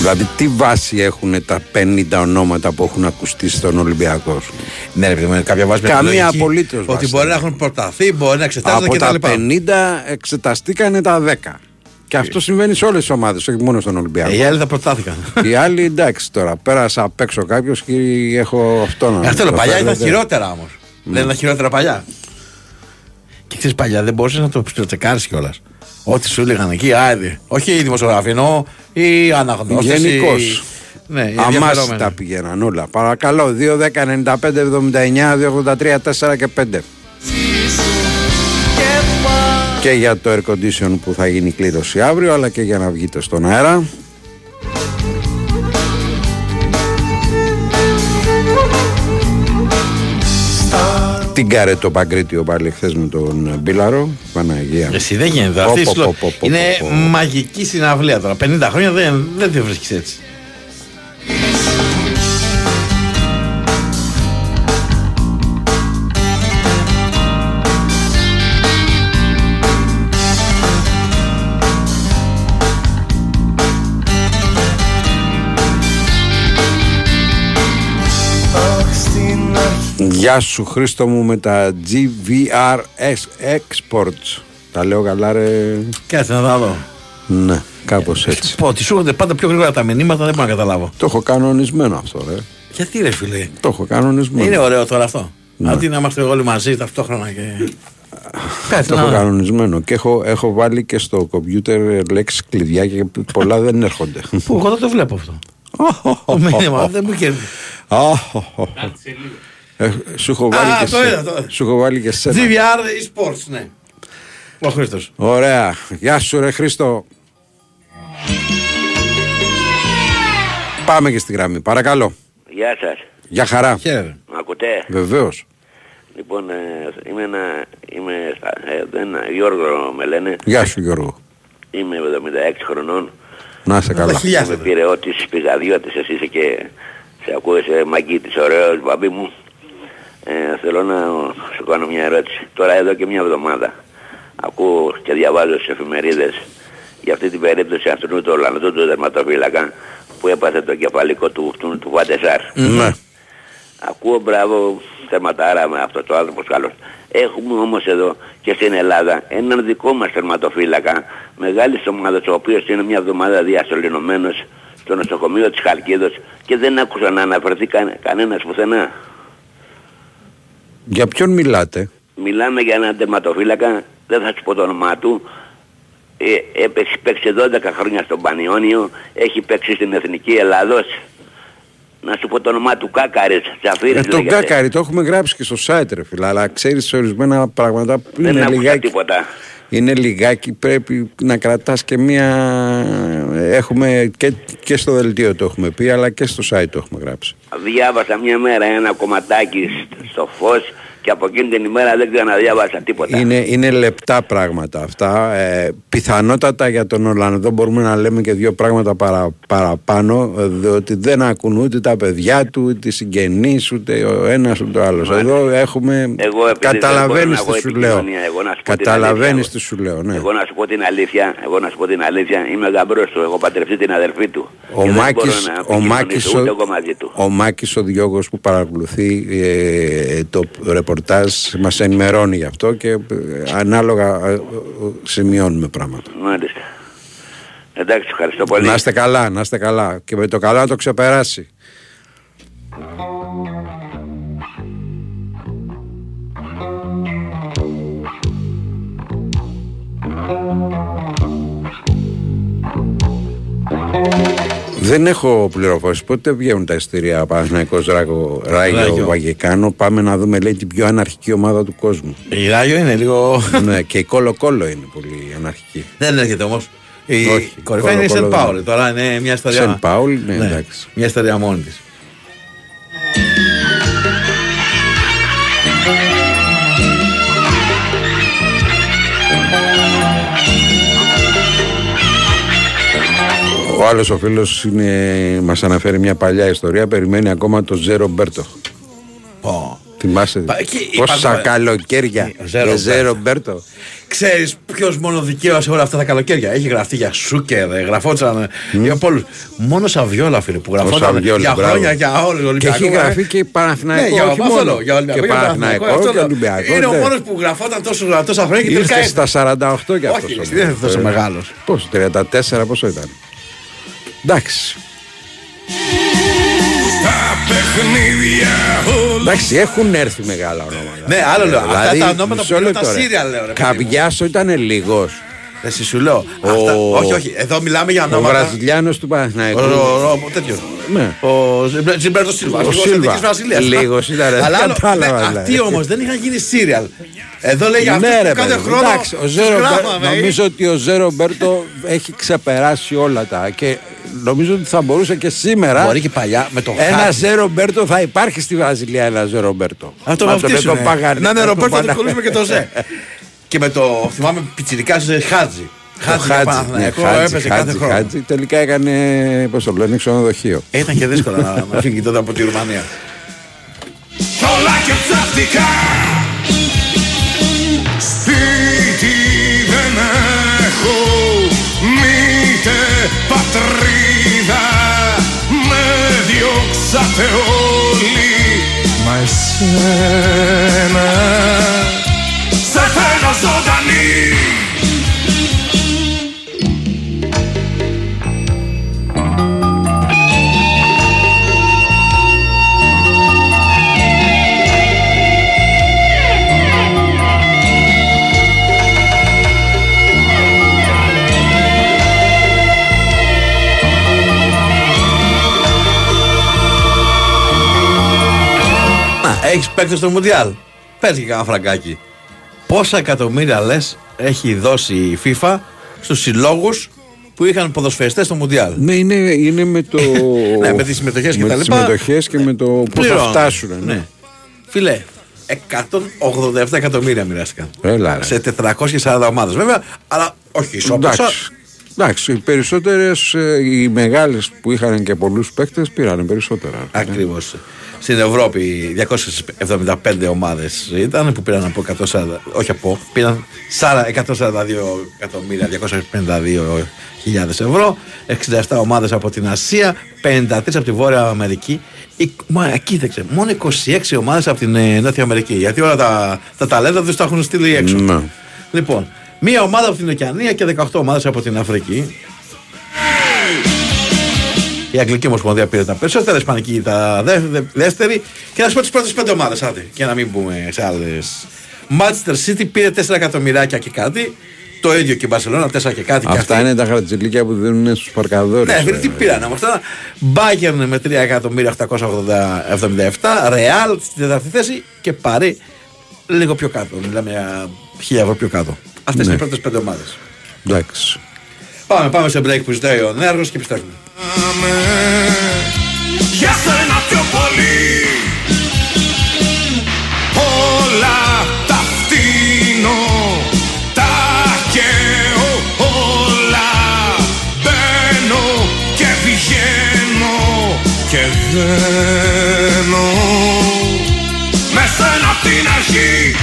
Δηλαδή, τι βάση έχουν τα 50 ονόματα που έχουν ακουστεί στον Ολυμπιακό. σου; Ναι, ρε παιδί μου, κάποια βάση Καμία μεθοδολογική, απολύτως βάση. Ότι μπορεί να έχουν προταθεί, μπορεί να εξετάζονται Από τα κτλ. 50 εξεταστήκανε τα 10. Και αυτό συμβαίνει σε όλες τις ομάδες, όχι μόνο στον Ολυμπιακό. Ε, Οι άλλοι θα προτάθηκαν. Οι άλλοι εντάξει τώρα. Πέρασα απ' έξω κάποιος και έχω αυτό να Ε, Αυτό λέω, το παλιά φέρω, ήταν δεν- χειρότερα όμως. Δεν ήταν χειρότερα παλιά. Και ξέρεις παλιά δεν μπορούσες να το τσεκάρει κιόλας. Ό,τι σου έλεγαν εκεί, άιδε. Όχι οι δημοσιογράφοι, ενώ οι αναγνώστες. Γενικώ. Ναι, οι Αμάσιτα ενδιαφερόμενοι. πηγαίναν όλα. Παρακαλώ, 2, 10, 95, 79, 283, 4 και 5. Και για το air condition που θα γίνει κλήρωση αύριο, αλλά και για να βγείτε στον αέρα. Την κάρε το Παγκρίτιο πάλι χθες με τον Μπίλαρο. Παναγία. Εσύ δεν γίνεται. Πω, Αυτή πω, σου λέω, πω, πω, πω, είναι πω, πω. μαγική συναυλία τώρα. 50 χρόνια δεν, δεν τη βρίσκεις έτσι. Γεια σου Χρήστο μου με τα GVRS Exports. Τα λέω καλά ρε. Κάτσε να τα δω. Ναι, κάπως έτσι. Πω, ότι σου έρχονται πάντα πιο γρήγορα τα μηνύματα, δεν μπορώ να καταλάβω. Το έχω κανονισμένο αυτό ρε. Γιατί ρε φίλε; Το έχω κανονισμένο. Είναι ωραίο τώρα αυτό. Ναι. Αντί να είμαστε όλοι μαζί ταυτόχρονα και. Κάτσε Το έχω να κανονισμένο και έχω, έχω βάλει και στο κομπιούτερ λέξεις κλειδιά και πολλά δεν έρχονται. Πού, εγώ δεν το βλέπω αυτό. Το μήνυμα δεν μου κερδίζει. Ε, Σου έχω βάλει Α, και το σε- είδα, το είδα. σου έχω βάλει και σε GVR eSports, ναι. Ο Χρήστος. Ωραία. Γεια σου ρε Χρήστο. Πάμε και στη γραμμή. Παρακαλώ. Γεια σας. Για χαρά. Χαίρετε. Μ' ακούτε; Βεβαίως. Λοιπόν, ε, είμαι ένα... Είμαι... Ε, ένα Γιώργο με λένε. Γεια σου Γιώργο. Είμαι 76 χρονών. Να είσαι καλά. Είμαι πυρεώτης πηγαδιώτης. Εσύ είσαι και... Σε ακούω, είσαι μαγκίτης, ωραίος, μπαμπί μου. Ε, θέλω να σου κάνω μια ερώτηση. Τώρα εδώ και μια εβδομάδα ακούω και διαβάζω στις εφημερίδες για αυτή την περίπτωση αυτού του Ολλανδού του δερματοφύλακα που έπαθε το κεφαλικό του, του, του Βαντεσάρ. Ναι. Ακούω μπράβο τερματάρα με αυτό το άνθρωπο καλός. Έχουμε όμως εδώ και στην Ελλάδα έναν δικό μας τερματοφύλακα μεγάλης ομάδας ο οποίος είναι μια εβδομάδα διασωληνωμένος στο νοσοκομείο της Χαλκίδος και δεν άκουσα να αναφερθεί κα, κανένας πουθενά. Για ποιον μιλάτε; Μιλάμε για έναν τερματοφύλακα, δεν θα σου πω το όνομά του, ε, έπαιξε, παίξει 12 χρόνια στον Πανιόνιο, έχει παίξει στην Εθνική Ελλάδος. Να σου πω το όνομά του Κάκαρης, Τσαφίρης Ε, τον λέγεται. Κάκαρη το έχουμε γράψει και στο site ρε φίλε, αλλά ξέρεις ορισμένα πράγματα που Δεν είναι άκουσα λιγάκι, τίποτα. είναι λιγάκι πρέπει να κρατάς και μία έχουμε και, και στο δελτίο το έχουμε πει αλλά και στο site το έχουμε γράψει. Διάβασα μια μέρα ένα κομματάκι σ- στο φως και από εκείνη την ημέρα δεν ξαναδιάβασα τίποτα. είναι, είναι λεπτά πράγματα αυτά ε, πιθανότατα για τον Ολλανδό μπορούμε να λέμε και δύο πράγματα παρα, παραπάνω ε, διότι δεν ακούν ούτε τα παιδιά του ούτε οι συγγενείς ούτε ο ένας ούτε ο άλλος εδώ έχουμε Εγώ επειδή δεν καταλαβαίνεις μπορώ να τι έχω σου λέω επικοινωνία, εγώ να σου πω την καταλαβαίνεις αλήθεια, τι σου λέω ναι. Εγώ να σου πω την αλήθεια, εγώ να σου πω την αλήθεια, είμαι γαμπρός του, έχω παντρευτεί την αδερφή του. Ο και Μάκης, δεν ο, μπορώ να Μάκης, επικοινωνήσω ούτε ο, εγώ μαζί του. ο Μάκης ο Διώγος που παρακολουθεί ε, το ρεπορτάζ μας ενημερώνει γι' αυτό και ε, ανάλογα ε, ε, σημειώνουμε πράγματα. Μάλιστα. Εντάξει, ευχαριστώ πολύ. Να είστε καλά, να είστε καλά και με το καλά να το ξεπεράσει. Δεν έχω πληροφορίες. Πότε βγαίνουν τα ειστήρια Παναθηναϊκός Ράγιο, Ράγιο Ράγιο. Βαγεκάνο. Πάμε να δούμε λέει την πιο αναρχική ομάδα του κόσμου. Η Ράγιο είναι λίγο. ναι, και η Κόλο Κόλο είναι πολύ αναρχική. Δεν έρχεται όμως. Η Όχι, κορυφαία είναι η Κόλο Σεν Κόλο Πάολη. δεν. Τώρα είναι μια ιστορία. Σεν Πάολη, ναι, εντάξει. Μια ιστορία μόνη της. Ο άλλος ο φίλος μας αναφέρει μια παλιά ιστορία. Περιμένει ακόμα το Ζέρο Μπέρτο. Θυμάσαι; Εκεί πόσα υπάρχουν- καλοκαίρια Ο Ζέρο για Ζέρο Μπέρτο. Μπέρτο. Ξέρεις ποιος μόνο δικαίωσε όλα αυτά τα καλοκαίρια; Έχει γραφτεί για Σούκερ, ε, γραφόταν για πολλούς. Μόνο Σαβιόλα, φίλε, που γραφόταν Σαβιόλα, για μπράβο. χρόνια για όλους του Και Ολυμπιακού. έχει γραφεί και Παναθηναϊκό. Ναι, για, όχι αυτό μόνο. λέω, για Ολυμπιακό. Και για Παναθηναϊκό αυτό και λέω. Ολυμπιακό. Είναι ο ναι. μόνος που γραφόταν τόσο, τόσα χρόνια και τελικά Ήρθε έφυγε. στα 48 κι αυτός. Όχι, δεν είναι τόσο μεγάλος. Πώς, 34 πόσο ήταν; Εντάξει. Εντάξει, έχουν έρθει μεγάλα ονόματα. Ναι, άλλο λέω. Αυτά Δηλαδή, τα ονόματα μισό που λένε τα λεπτό, ρε. σύρια, λέω. ρε παιδί μου. Καβιάσο ήταν λίγος. Εσύ σου λέω. Αυτά- Όχι, όχι. Εδώ μιλάμε για Ο ονόματα. Βραζιλιάνος του Παναθηναϊκού. Ο- ο- ο- τέτοιο. Ναι. Ο Ζιμπρέ- Ζιμπέρτος Σίλβας. Ο αρχηγός Σίλβα. Εθνικής Βραζιλίας. Λίγος ήταν, δεν Αλλά άλλο- κατάλαβα, ναι, δηλαδή. Αυτοί όμως δεν είχαν γίνει σύριαλ. Εδώ λέει για Ναι, αυτούς ρε που κάθε παιδί μου, χρόνο. εντάξει, ο τους Ζέρο Μπέρ- γράφαμε, ε. νομίζω ότι ο Ζέρο Μπέρτο έχει ξεπεράσει όλα τα και νομίζω ότι θα μπορούσε και σήμερα Μπορεί και παλιά με το ένα χάρτη. Ζέρο Μπέρτο θα υπάρχει στη Βραζιλία ένα Ζέρο Μπέρτο. Να το Μα με βαφτίσουνε. τον Παγανί- Να είναι με τον Ρομπέρτο, θα το Πανα- κολλήσουμε και το Ζε. Και με το θυμάμαι πιτσιρικά σε Χάτζι. Το Χάτζι για Χάτζι, ναι, Παναθηναϊκό Χάτζι, έπαιζε κάθε Χάτζι, χρόνο. Χάτζι. Τελικά έκανε, πώς το λένε, ξενοδοχείο. Ήταν και δύσκολο να- να φύγει τότε από τη Ρουμανία. Όλα και ψεύτικα πατρίδα Με διώξατε όλοι. Μα εσένα Σε θέλω ζωντανή έχεις παίκτη στο Μουντιάλ. Πες και κανένα φραγκάκι. Πόσα εκατομμύρια λες έχει δώσει η FIFA στους συλλόγους που είχαν ποδοσφαιριστές στο Μουντιάλ; Ναι, είναι, είναι με το. Ναι, με τις συμμετοχές και με τα τις λοιπά. συμμετοχές και με το πώς θα Πληρώνουν. φτάσουν. Ναι. Ναι. Φίλε, 187 εκατομμύρια μοιράστηκαν. Έλα, ρε. Σε 440 ομάδες βέβαια, αλλά όχι ισόπαλα. Εντάξει. Εντάξει, οι περισσότερες, οι μεγάλες που είχαν και πολλούς παίκτες πήραν περισσότερα. Ακριβώς. Στην Ευρώπη 275 ομάδες ήταν που πήραν από 140, όχι από, πήραν 142 εκατομμύρια 252 χιλιάδες ευρώ 67 ομάδες από την Ασία 53 από τη Βόρεια Αμερική. Η- Μα εκεί δεν ξέρω, μόνο 26 ομάδες από την ε, Νότια Αμερική γιατί όλα τα, τα ταλέντα τους τα έχουν στείλει έξω. Ναι. Λοιπόν, μία ομάδα από την Οκεανία και 18 ομάδες από την Αφρική η Αγγλική Ομοσπονδία πήρε τα περισσότερα, η Ισπανική τα δε, δε- δεύτερη. Και να σου πω τις πρώτες πέντε ομάδες, άντε, για να μην μπούμε σε άλλες. Manchester City πήρε 4 εκατομμυράκια και κάτι. Το ίδιο και η Barcelona, 4 και κάτι. και Αυτά αυτή. είναι τα χαρατζηλίκια που δίνουν στους παρκαδόρου. Ναι, φίλε, τι πήραν όμως τώρα. Bayern με 3 εκατομμύρια 877. Real στην τέταρτη θέση και Παρή λίγο πιο κάτω. Μιλάμε για 1000 ευρώ πιο κάτω. Αυτές είναι οι Ναι. πρώτες πέντε ομάδες. Εντάξει. Πάμε, πάμε σε break που ζητάει ο Νέαργο και επιστρέφουμε. Για σένα πιο πολύ. Όλα τα φτύνω. Τα καίω. Όλα Μπαίνω και βγαίνω Και βγαίνω Με σένα απ' την αρχή.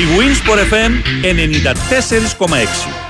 Η Winsport FM 94,6.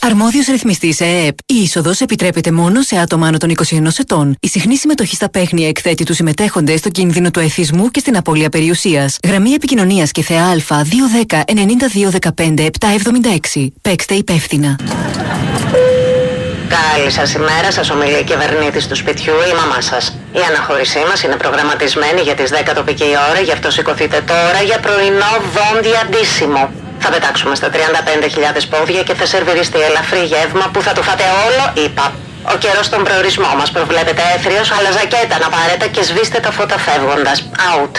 Αρμόδιος ρυθμιστής ΕΕΠ. Η είσοδος επιτρέπεται μόνο σε άτομα άνω των 21 ετών. Η συχνή συμμετοχή στα παίχνια εκθέτει τους συμμετέχοντες στο κίνδυνο του εθισμού και στην απώλεια περιουσίας. Γραμμή επικοινωνίας και θεά Α 210 9215 776. Παίξτε υπεύθυνα. Καλή σας ημέρα, σας ομιλεί η κυβερνήτη του σπιτιού, η μαμά σας. Η αναχώρησή μας είναι προγραμματισμένη για τις 10 τοπική ώρα, γι' αυτό σηκωθείτε τώρα για πρωινό δόντια ντύσιμο. Θα πετάξουμε στα 35.000 πόδια και θα σερβιριστεί ελαφρύ γεύμα που θα το φάτε όλο, είπα. Ο καιρός στον προορισμό μας προβλέπεται έθριος, αλλά ζακέτα να πάρετε και σβήστε τα φώτα φεύγοντας. Out.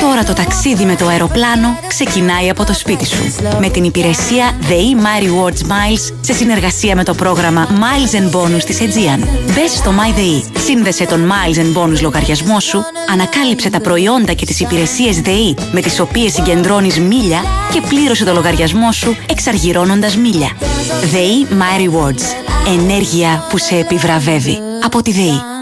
Τώρα το ταξίδι με το αεροπλάνο ξεκινάει από το σπίτι σου. Με την υπηρεσία The E-My Rewards Miles σε συνεργασία με το πρόγραμμα Miles and Bonus της Aegean. Μπες στο My The E, σύνδεσε τον Miles and Bonus λογαριασμό σου, ανακάλυψε τα προϊόντα και τις υπηρεσίες The E με τις οποίες συγκεντρώνεις μίλια και πλήρωσε το λογαριασμό σου εξαργυρώνοντας μίλια. The E My Rewards. Ενέργεια που σε επιβραβεύει. Από τη The E.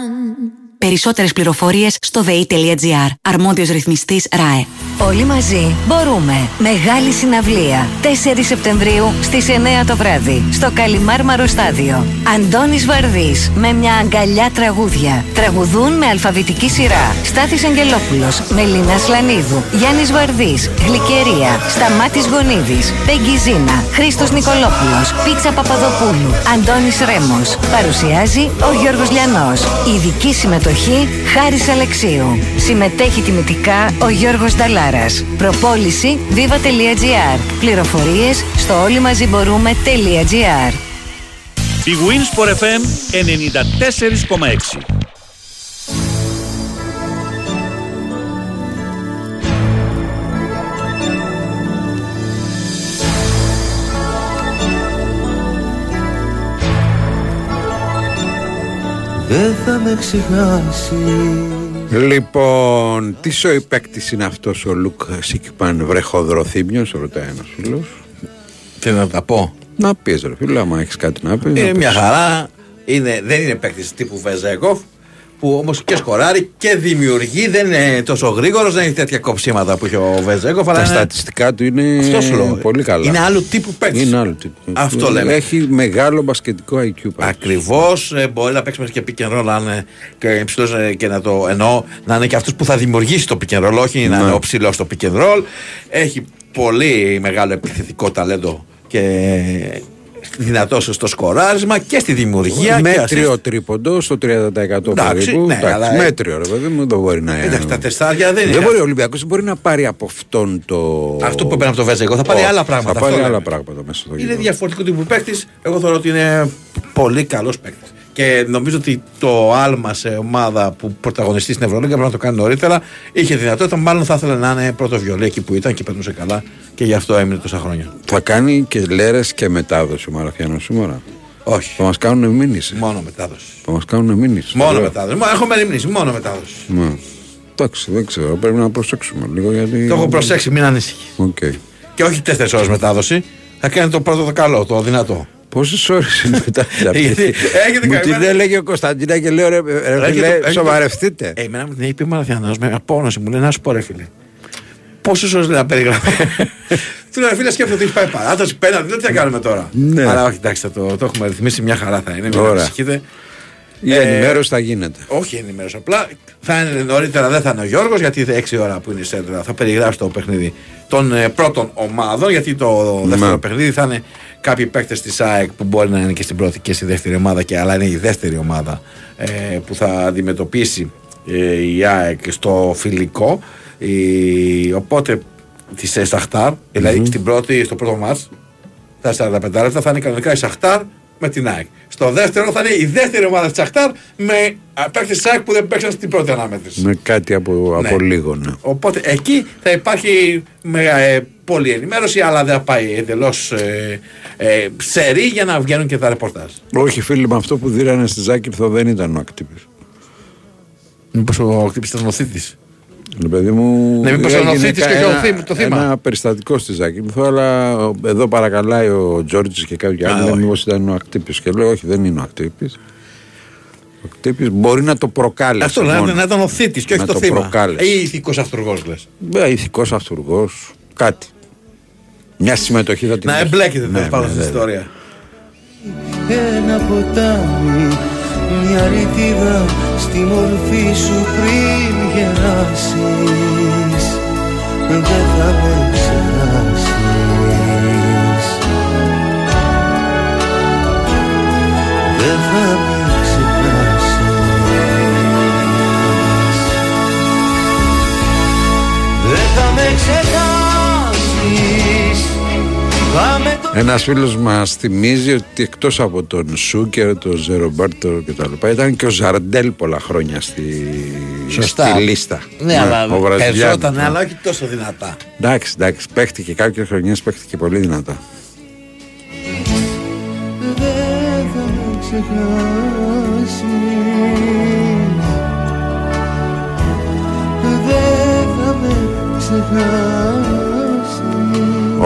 Περισσότερες πληροφορίες στο dei.gr. Αρμόδιος ρυθμιστής ΡΑΕ. Όλοι μαζί μπορούμε. Μεγάλη συναυλία. 4 Σεπτεμβρίου στις 9 το βράδυ. Στο Καλιμάρμαρο Στάδιο. Αντώνης Βαρδής με μια αγκαλιά τραγούδια. Τραγουδούν με αλφαβητική σειρά. Στάθης Αγγελόπουλος, Μελίνα Σλανίδου, Γιάννης Βαρδής, Γλυκερία, Σταμάτης Γονίδης, Πέγγι Ζήνα, Χρήστος Νικολόπουλος, Πίτσα Παπαδοπούλου, Αντώνης Ρέμος. Παρουσιάζει ο Γιώργος Λιανός. Ειδική συμμετοχή Χάρης Αλεξίου. Συμμετέχει τιμητικά ο Γιώργος Νταλάρας. Προπόληση viva.gr. Πληροφορίες στο όλοι μαζί μπορούμε.gr. Η Winsport FM 94,6. Δεν θα με ξεχάσει Λοιπόν, τι σοϊ παίκτης είναι αυτός ο Λουκ Σίκπαν βρεχοδροθύμιο, ρωτάει ένας φίλος. Τι να τα πω; Να πεις, ρε φίλε, άμα έχεις κάτι να πεις. Είναι μια χαρά. Είναι, δεν είναι παίκτης τύπου Βεζέγκοφ που όμως και σκοράρει και δημιουργεί. Δεν είναι τόσο γρήγορος, δεν έχει τέτοια κοψίματα που είχε ο Βεζέγκοφ. Αλλά Τα είναι... στατιστικά του είναι Αυτός σου λέω. πολύ καλά. Είναι άλλου τύπου παίκτης. Είναι άλλου τύπου. Αυτό λέμε. Έχει μεγάλο μπασκετικό IQ. Ακριβώς. μπορεί να παίξει μέσα και pick and roll να είναι και υψηλός και να το εννοώ να είναι και αυτό που θα δημιουργήσει το pick and roll, όχι να Ναι. είναι ο ψηλός στο pick and roll. Έχει πολύ μεγάλο επιθετικό ταλέντο και δυνατό στο σκοράρισμα και στη δημιουργία. και Μέτριο τρίποντο στο 30% Εντάξει, περίπου. ναι, Εντάξει, αλλά- μέτριο, ρε παιδί μου, δεν μπορεί να Εντάξει, τα τεστάρια δεν είναι. μπορεί ο Ολυμπιακός μπορεί να πάρει από αυτόν το. Αυτό που έπαιρνε από το Βέζεγο θα πάρει Όχι, άλλα πράγματα. Θα πάρει αυτό άλλα λέμε. πράγματα μέσα στο Είναι γήπεδο. διαφορετικό τύπου παίκτης. Εγώ θεωρώ ότι είναι πολύ καλός παίκτης. Και νομίζω ότι το άλμα σε ομάδα που πρωταγωνιστεί στην Ευρωλίγκα πρέπει να το κάνει νωρίτερα. Είχε δυνατότητα, μάλλον θα ήθελε να είναι πρώτο βιολί εκεί που ήταν και περνούσε καλά και γι' αυτό έμεινε τόσα χρόνια. Θα κάνει και λέρες και μετάδοση ο Μαραθιανός σήμερα. Όχι. Θα μας κάνουν μήνυση. Μόνο μετάδοση. Θα μας κάνουν μήνυση. Μόνο Ωραία. μετάδοση. Μόνο- Έχω μεριμνήσει. Μόνο μετάδοση. Ναι. Εντάξει, δεν ξέρω. Πρέπει να προσέξουμε λίγο γιατί. Το έχω προσέξει, μην ανησυχείς. Οκ. Και όχι τέσσερις ώρες μετάδοση. Θα κάνει το πρώτο το καλό, το δυνατό. Πόσες ώρες είναι μετά αυτή. Γιατί έχετε Μου την καημένα- έλεγε ο Κωνσταντίνα και λέω ρε, ρε Έχετε- φίλε, έχετε- σοβαρευτείτε. Ε, εμένα μου την έχει πει ο Μαραθιανός με απόνωση. Μου λέει να σου πω ρε φίλε. Πόσες ώρες λέει να περιγράφω. Του λέω ρε φίλε σκέφτομαι ότι έχει πάει παράταση, πέναντι, δεν τι θα κάνουμε τώρα. Ναι. Αλλά όχι, εντάξει, θα το, το έχουμε ρυθμίσει μια χαρά θα είναι. Μην Ωραία. ανησυχείτε. Η Ε, ενημέρωση θα γίνεται. Όχι ενημέρωση. Απλά θα είναι νωρίτερα, δεν θα είναι ο Γιώργος, γιατί 6 ώρα που είναι η σέντρα θα περιγράψει το παιχνίδι των ε, πρώτων ομάδων. Γιατί το δεύτερο Ναι. παιχνίδι θα είναι κάποιοι παίκτες της ΑΕΚ που μπορεί να είναι και στην πρώτη και στη δεύτερη ομάδα, και, αλλά είναι η δεύτερη ομάδα ε, που θα αντιμετωπίσει ε, η ΑΕΚ στο φιλικό. Η, οπότε της ε, Σαχτάρ, δηλαδή στην πρώτη, στο πρώτο μάτς τα 45 λεπτά θα είναι κανονικά η Σαχτάρ με την ΑΕΚ. Στο δεύτερο θα είναι η δεύτερη ομάδα της Σαχτάρ με παίκτες της ΑΕΚ που δεν παίξαν στην πρώτη αναμέτρηση. Με κάτι από, Ναι. από λίγο, ναι. Οπότε εκεί θα υπάρχει με, ε, πολλή ενημέρωση, αλλά δεν θα πάει εντελώς ε, ε, ψερή για να βγαίνουν και τα ρεπορτάζ. Όχι, φίλοι, με αυτό που δίρανε στη Ζάκυρθο δεν ήταν ο ακτύπης. Μήπως ο ακτύπης ήταν ο θήτη. Ναι, παιδί μου. Ναι, μήπως ήταν ο έγινε θήτης και ένα- ο θύμ- το θύμα. Ένα περιστατικό στη Ζάκυρθο, αλλά εδώ παρακαλάει ο Τζόρτζης και κάποιοι Α, άλλοι. όχι. Μήπως ήταν ο ακτύπης. Και λέω, Όχι, δεν είναι ο ακτύπης. Ο ακτύπης μπορεί να το προκάλεσε. Αυτό να, μόνο. να ήταν ο θήτη και όχι Να το, το θύμα. προκάλεσε. Ή ηθικός αυτούργος λες. Ε, Ηθικός αυτούργος, κάτι. Μια συμμετοχή θα την Να έχει. εμπλέκεται Ναι, τέλος πάντων ναι, στην ναι. ιστορία. Ένα ποτάμι, μια ρητίδα στη μορφή σου πριν γεράσεις Δεν θα με ξεχάσεις Δεν θα με ξεχάσεις Δεν θα με ξεχάσεις Θα με το Ένας φίλος μας θυμίζει ότι εκτός από τον Σούκερ, τον Ζερομπέρτο κτλ. ήταν και ο Ζαρντέλ πολλά χρόνια στη, Σωστά. στη λίστα. Ναι, αλλά ο Βραζιλιάνος. παίζονταν, αλλά όχι τόσο δυνατά. Εντάξει, εντάξει, παίχτηκε κάποιες χρονιές, παίχτηκε πολύ δυνατά. Δεν θα με ξεχάσεις Δεν θα με ξεχάσεις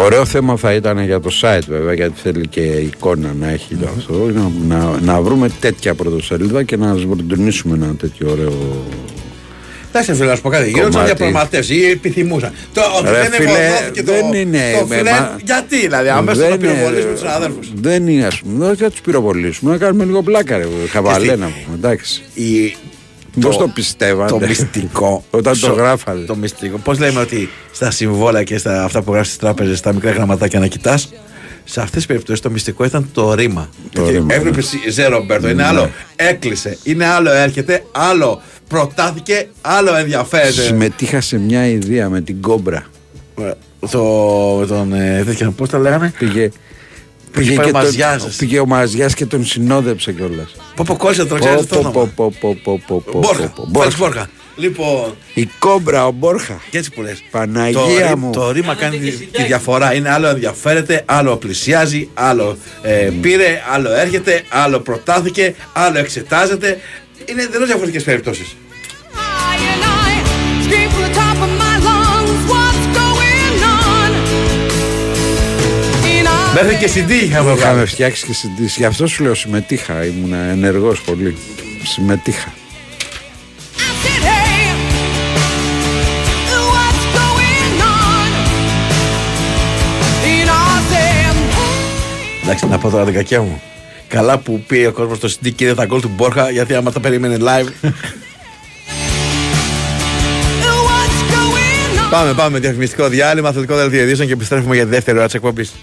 Ωραίο θέμα θα ήταν για το site βέβαια, γιατί θέλει και εικόνα να έχει το αυτό. Να, να, να βρούμε τέτοια πρωτοσέλιδα και να σβουρντουνίσουμε ένα τέτοιο ωραίο. Εντάξει, φίλε, να σου πω κάτι. Γίνονταν Κομμάτι. διαπραγματεύσεις ή επιθυμούσαν. Το ότι Ρε δεν φίλε, ευωδόθηκε το, δεν είναι, το με- φιλέ, μα- γιατί δηλαδή, αμέσως Δεν να είναι- πυροβολήσουμε τους συναδέλφους. Δεν είναι, ας πούμε, δεν θα τους πυροβολήσουμε, να κάνουμε λίγο πλάκα, ρε. Χαβαλέ να πούμε, εντάξει. Πώς το πιστεύατε; Το μυστικό. Όταν το Σο- γράφατε. Το μυστικό. Πώς λέμε ότι στα συμβόλαια και στα αυτά που γράφεις στις τράπεζες, στα μικρά γραμματάκια να κοιτάς. Σε αυτές τις περιπτώσεις το μυστικό ήταν το ρήμα. Το Γιατί ρήμα, Έβλεπες Ζέρο Μπέρτο. Είναι Ναι. άλλο έκλεισε, είναι άλλο έρχεται, άλλο προτάθηκε, άλλο ενδιαφέρεται. Συμμετείχα σε μια ιδέα με την κόμπρα. Το, με τον. Ε, τέτοια, πώς τα λέγανε; Πήγε. Πήγε και ο τον- Μαζιάς. πήγε ο Μαζιάς και τον συνόδεψε κιόλας. Πω πω κόλλησε το ξέρεις το όνομα. Μπόρχα. Φέλix Μπόρχα. Λοιπόν, Η κόμπρα, ο Μπόρχα. και έτσι που λες. Παναγία το, ρή- μου. Το ρήμα κάνει τη, τη διαφορά. Είναι άλλο ενδιαφέρεται, άλλο πλησιάζει, άλλο ε, πήρε, άλλο έρχεται, άλλο προτάθηκε, άλλο εξετάζεται. Είναι εντελώς διαφορετικές περιπτώσεις. Μέχρι και CD είχαμε Είχαμε βγάλει. φτιάξει και συντήσει. Γι' αυτό σου λέω συμμετείχα. Ήμουν ενεργός πολύ. Συμμετείχα. city, what's going on? In our city. Εντάξει, να πω τώρα την κακιά μου. Καλά που πει ο κόσμος στο CD και είδε τα γκολ του Μπόρχα, γιατί άμα τα περίμενε live. πάμε, πάμε. Διαφημιστικό διάλειμμα, αθλητικό δελτίο ειδήσεων και επιστρέφουμε για τη δεύτερη ώρα της εκπομπής.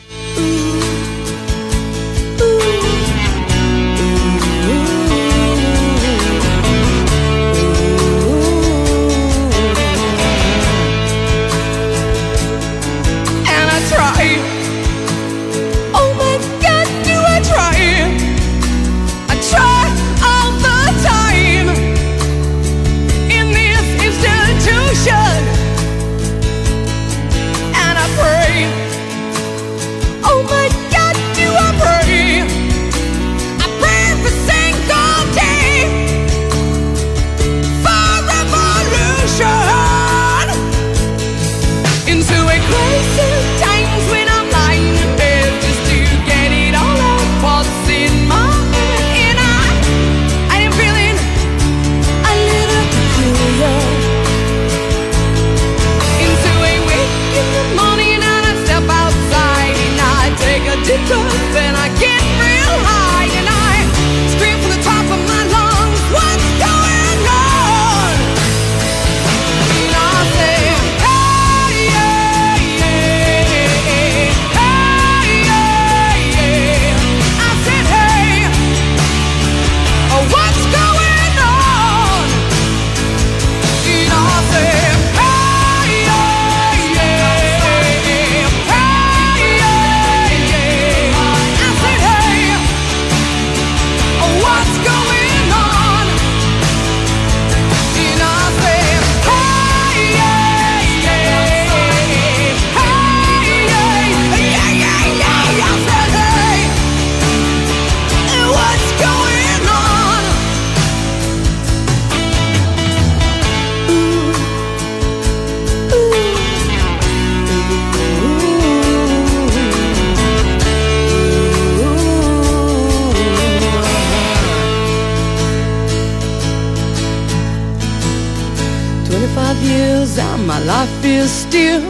My life is still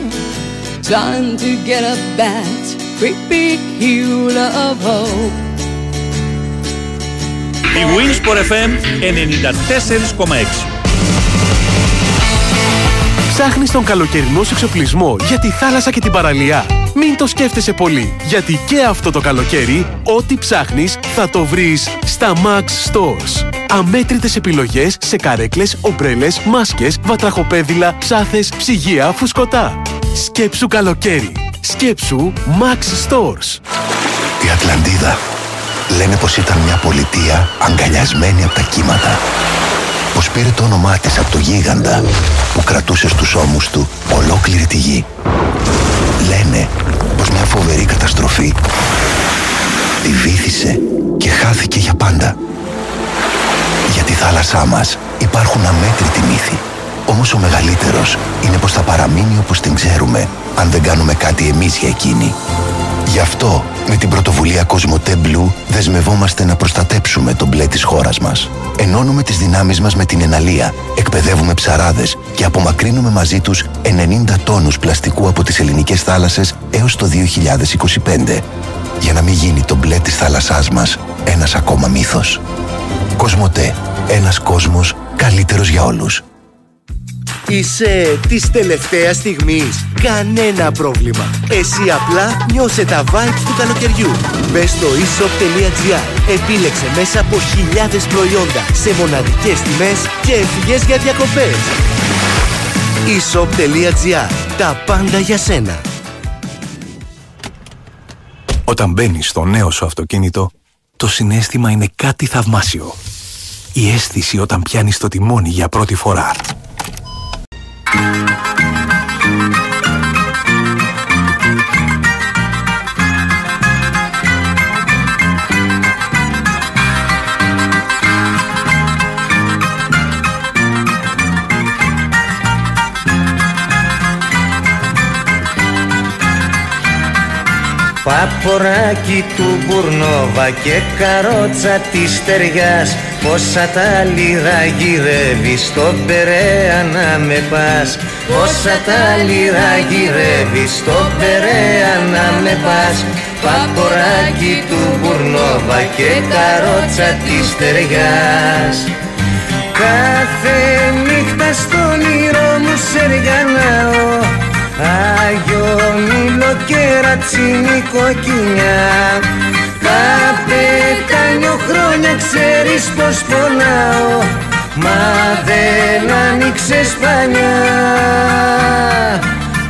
trying to get up that great big hill of hope. Η Winsport FM 94,6 Ψάχνεις τον καλοκαιρινό σου εξοπλισμό για τη θάλασσα και την παραλία. Μην το σκέφτεσαι πολύ, γιατί και αυτό το καλοκαίρι, ό,τι ψάχνεις θα το βρεις στα Max Stores. Αμέτρητες επιλογές σε καρέκλες, ομπρέλες, μάσκες, βατραχοπέδιλα, ψάθες, ψυγεία, φουσκωτά. Σκέψου καλοκαίρι. Σκέψου Max Stores. Η Ατλαντίδα. Λένε πως ήταν μια πολιτεία αγκαλιασμένη από τα κύματα. Πως πήρε το όνομά της από το γίγαντα που κρατούσε στους ώμους του ολόκληρη τη γη. Λένε πως μια φοβερή καταστροφή τη βύθισε και χάθηκε για πάντα. Για τη θάλασσά μας υπάρχουν αμέτρητοι μύθοι. Όμως ο μεγαλύτερος είναι πως θα παραμείνει όπως την ξέρουμε αν δεν κάνουμε κάτι εμείς για εκείνη. Γι' αυτό, με την πρωτοβουλία Κοσμοτέ Blue, δεσμευόμαστε να προστατέψουμε τον μπλε της χώρας μας. Ενώνουμε τις δυνάμεις μας με την εναλία, εκπαιδεύουμε ψαράδες και απομακρύνουμε μαζί τους 90 τόνους πλαστικού από τις ελληνικές θάλασσες έως το 2025. Για να μην γίνει το μπλε της θάλασσάς μας ένας ακόμα μύθος. Κοσμοτέ. Ένας κόσμος καλύτερος για όλους. Είσαι της τελευταίας στιγμής. Κανένα πρόβλημα. Εσύ απλά νιώσε τα vibes του καλοκαιριού. Μπες στο eShop.gr. Επίλεξε μέσα από χιλιάδες προϊόντα σε μοναδικές τιμές και έφυγες για διακοπές. eShop.gr. Τα πάντα για σένα. Όταν μπαίνεις στο νέο σου αυτοκίνητο, το συνέστημα είναι κάτι θαυμάσιο. Η αίσθηση όταν πιάνεις το τιμόνι για πρώτη φορά. Παποράκι του Μπουρνόβα και καρότσα της στεριάς Πόσα τα λιρά γυρεύει στον Περέα να με πας. Πόσα τα λιρά γυρεύει στον Περέα να με πας. Παποράκι του Μπουρνόβα και καρότσα της στεριάς Κάθε νύχτα στον όνειρο μου σεριανάω Άγιο Μήλο και ρατσίνη κοκκινιά Καπετάνιο χρόνια ξέρεις πως πονάω Μα δεν άνοιξες πανιά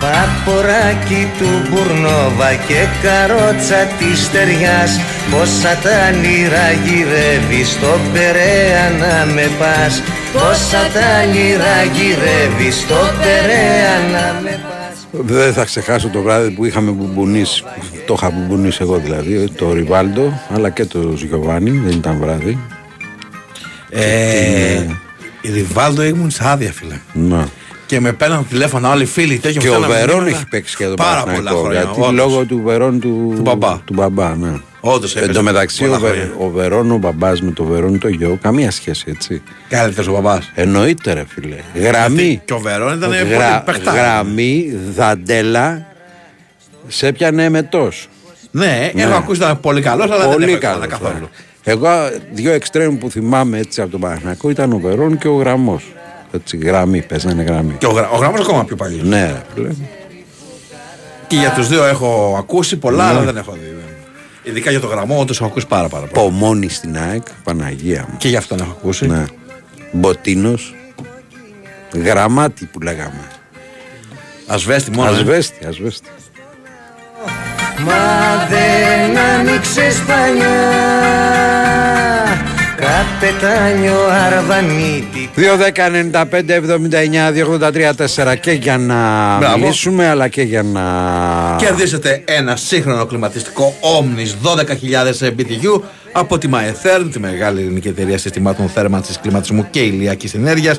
Παποράκι του Μπουρνόβα και καρότσα της στεριάς Πόσα τα λίρα γυρεύει στον Περέα να με πας. Πόσα τα λίρα γυρεύει στον Περέα να με πας Δεν θα ξεχάσω το βράδυ που είχαμε μπουμπουνίσει, το είχα μπουμπουνίσει εγώ δηλαδή, το Ριβάλντο, αλλά και το Γιωβάνι, δεν ήταν βράδυ. Ε, η Ριβάλντο ήμουν σε άδεια, φίλε. Να. Και με παίρναν τηλέφωνο άλλοι φίλοι. τέτοιο Και μου ο στέλναν Βερόν μηνύματα. έχει παίξει και εδώ Πάρα Παναθηναϊκό, πολλά χρόνια. Γιατί όντως. λόγω του Βερόν του, Του μπαμπά. Του μπαμπά ναι. Όντως Εν έπαιζε τω μεταξύ πολλά ο, Βε- χρόνια. ο Βερόν, ο μπαμπάς με το Βερόν το γιο, καμία σχέση έτσι. Καλύτερος ο μπαμπάς. Εννοείται ρε φίλε. Γραμμή. Και ο Βερόν ήταν Γρα- πολύ παιχτάρα. Γραμμή, δαντέλα, σε έπιανε εμετός. Ναι, έχω ακούσει ότι ήταν πολύ καλός, αλλά δεν Πολύ έχω καλός. εικόνα καθόλου. Εγώ δύο εξτρέμ που θυμάμαι έτσι από τον Παναθηναϊκό ήταν ο Βερόν και ο Γράμμος. Έτσι, γραμμή, παίζανε γραμμή. Και ο, Γρα- ο Γράμμος ακόμα πιο παλιός. Ναι, ρε φίλε. Και για τους δύο έχω ακούσει πολλά, Ναι. αλλά δεν έχω δει. Ειδικά για το Γράμμο, όντως έχω ακούσει πάρα, πάρα πολλά. Πομόνι στην ΑΕΚ, Παναγία μου. Και γι' αυτόν έχω ακούσει. Ναι. Μποτίνος. Γραμμάτι που λέγαμε. Ασβέστη μόνο. ε. Ασβέστη, ασβέστη. Μα δεν άνοιξες πανιά Καπετάνιο Αρβανίτη 2-10-95-79-283-4 και για να Μπράβο. μιλήσουμε αλλά και για να... Κερδίσετε ένα σύγχρονο κλιματιστικό Omnis 12.000 BTU από τη ΜΑΕΘΕΡΜ, τη μεγάλη ελληνική εταιρεία συστημάτων θέρμανσης, κλιματισμού και ηλιακής ενέργειας.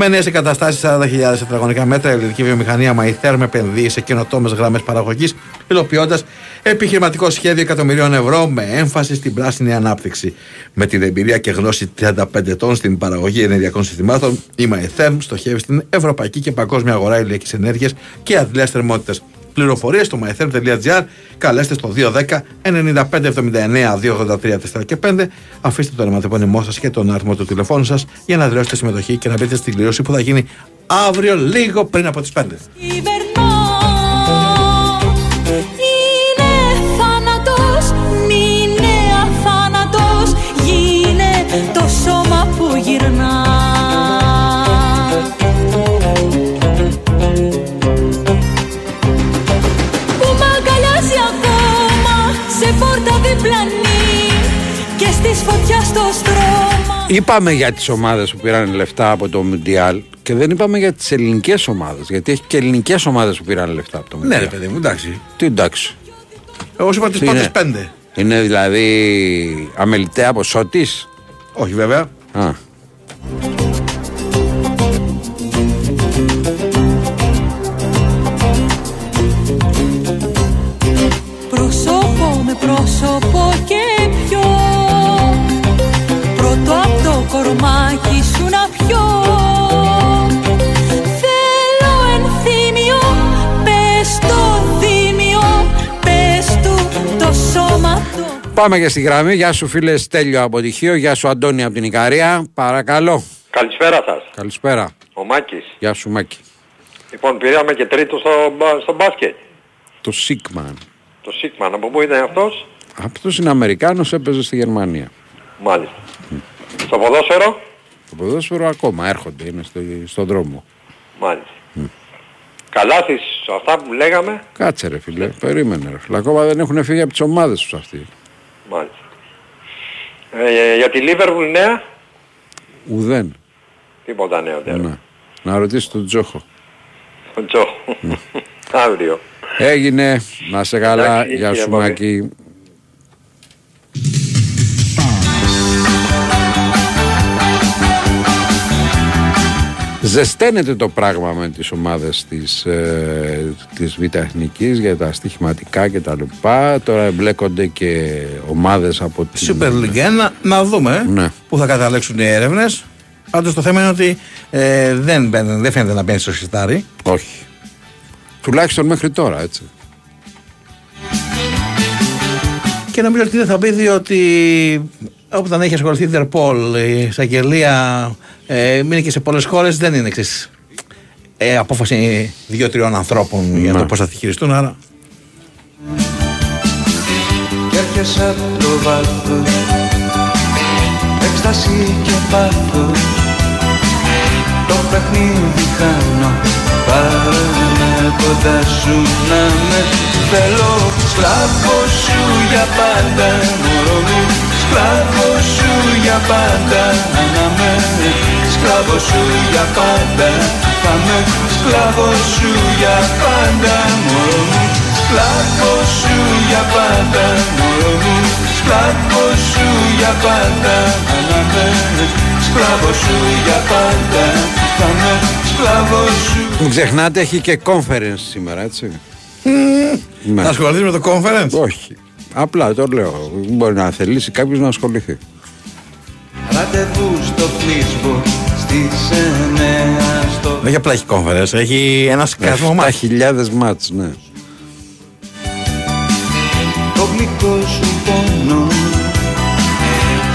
Με νέες εγκαταστάσεις 40.000 τετραγωνικά μέτρα, η ελληνική βιομηχανία ΜΑΕΘΕΡΜ επενδύει σε καινοτόμες γραμμές παραγωγής, υλοποιώντας επιχειρηματικό σχέδιο εκατομμυρίων ευρώ με έμφαση στην πράσινη ανάπτυξη. Με την εμπειρία και γνώση 35 ετών στην παραγωγή ενεργειακών συστημάτων, η ΜΑΕΘΕΡΜ στοχεύει στην ευρωπαϊκή και παγκόσμια αγορά ηλιακής ενέργειας και αντλέα θερμότητας. Πληροφορίες στο mytherm.gr. Καλέστε στο 210 9579 283 4 και 5. Αφήστε το ονοματεπώνυμό σας και τον αριθμό του τηλεφώνου σας για να δηλώσετε συμμετοχή και να μπείτε στην κλήρωση που θα γίνει αύριο λίγο πριν από τις 5. Κυβερνώ Είναι θάνατος, είναι αθάνατος Γίνε το σώμα που γυρνά Και στις φωτιάς στο στρώμα Είπαμε για τις ομάδες που πήραν λεφτά από το Μουντιάλ και δεν είπαμε για τις ελληνικές ομάδες. Γιατί έχει και ελληνικές ομάδες που πήραν λεφτά από το Ναι, Μουντιάλ. ρε παιδί μου, εντάξει. Τι εντάξει. Εγώ σου είπα τις Τι πρώτες είναι; πέντε. Είναι δηλαδή αμεληταία ποσότη. Όχι βέβαια. Α. Πάμε και στη γραμμή. Γεια σου φίλε Στέλιο από Τυχείο. Γεια σου Αντώνη από την Ικαρία. Παρακαλώ. Καλησπέρα σας. Καλησπέρα. Ο Μάκης. Γεια σου Μάκη. Λοιπόν, πήραμε και τρίτο στο, μπα- στο μπάσκετ. Το Σίκμαν. Το Σίγμαν. Από πού ήταν αυτός; Αυτός είναι Αμερικάνος, έπαιζε στη Γερμανία. Μάλιστα. Στο ποδόσφαιρο; Το ποδόσφαιρο ακόμα έρχονται, είναι στο, στον δρόμο. Μάλιστα. Καλάθις, αυτά που λέγαμε; Κάτσε ρε φίλε, περίμενε ρε φίλε. Ακόμα δεν έχουν φύγει από τις ομάδες τους αυτοί. Μάλιστα. Ε, για τη Λίβερπουλ νέα; Ουδέν. Τίποτα νέο τέλος. Ναι. Να ρωτήσει τον Τζόχο. Ο Τζο. Αύριο. Έγινε, να σε καλά, Εντάξει, γεια κύριε σου Παπή. Μάκη. Ζεσταίνεται το πράγμα με τις ομάδες της, ε, της Β' Εθνικής για τα στοιχηματικά και τα λοιπά. Τώρα εμπλέκονται και ομάδες από την... Super League 1, να δούμε ε, Ναι. πού θα καταλέξουν οι έρευνες. Πάντως το θέμα είναι ότι ε, δεν, μπαίνει- δεν φαίνεται να μπαίνει στο σιστάρι. Όχι. Τουλάχιστον μέχρι τώρα, έτσι. Και νομίζω ότι δεν θα μπει διότι όταν έχει ασχοληθεί η Ιντερπολ, η εισαγγελία ε, μείνει και σε πολλές χώρες, δεν είναι εξής, ε, απόφαση δύο-τριών ανθρώπων για το Ναι. πώς θα τη χειριστούν. Άρα Κι έρχεσαι απ' το βάθος Έκσταση και πάθος Το παιχνίδι χάνω Πάρε με κοντά σου να με Θέλω σκλάβο σου για πάντα Μωρό μου Σκλάβος σου για πάντα Να με Σκλάβος σου για πάντα Θα με Σκλάβος σου για πάντα Μωρό μου Σκλάβος σου για πάντα Μωρό μου Σκλάβος σου για πάντα Να με Σκλάβος σου για πάντα Θα με Σκλάβος σου Μην ξεχνάτε, έχει και conference σήμερα, έτσι. Ναι. θα ασχοληθείς με το conference; Όχι. Απλά το λέω. Μπορεί να θελήσει κάποιος να ασχοληθεί. Ραντεβού στο φλίσμπο στις εννέα στο Δεν έχει απλά έχει conference, έχει ένα σκασμό μάτς. 7.000 μάτς, ναι. το γλυκό σου πόνο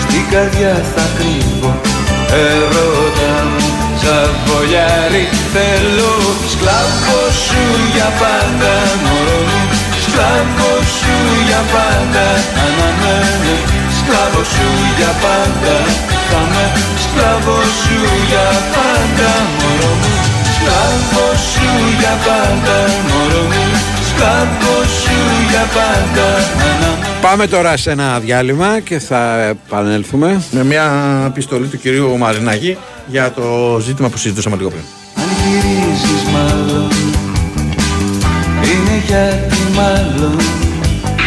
Στην καρδιά θα κρύβω Ερώτα μου Ζαβολιάρι θέλω Σκλάβο σου για πάντα Μωρό μου Σκλάβο σου για πάντα Αναμένω Σκλάβο σου για πάντα Θα με Σκλάβο σου για πάντα Μωρό μου Σκλάβο σου για πάντα Μωρό μου Σκλάβο σου για πάντα Αναμένω Πάμε τώρα σε ένα διάλειμμα και θα επανέλθουμε. Με μια επιστολή του κυρίου Μαρινάκη για το ζήτημα που συζητούσαμε λίγο πριν. Αν γυρίζεις μάλλον Είναι γιατί μάλλον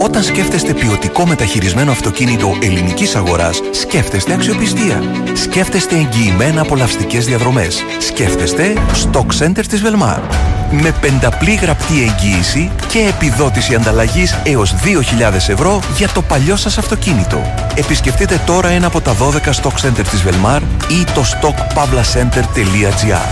Όταν σκέφτεστε ποιοτικό μεταχειρισμένο αυτοκίνητο ελληνικής αγοράς, σκέφτεστε αξιοπιστία. Σκέφτεστε εγγυημένα απολαυστικές διαδρομές. Σκέφτεστε Stock Center της Velmar. Με πενταπλή γραπτή εγγύηση και επιδότηση ανταλλαγής έως 2.000 ευρώ για το παλιό σας αυτοκίνητο. Επισκεφτείτε τώρα ένα από τα 12 Stock Center της Velmar ή το stockpavlacenter.gr.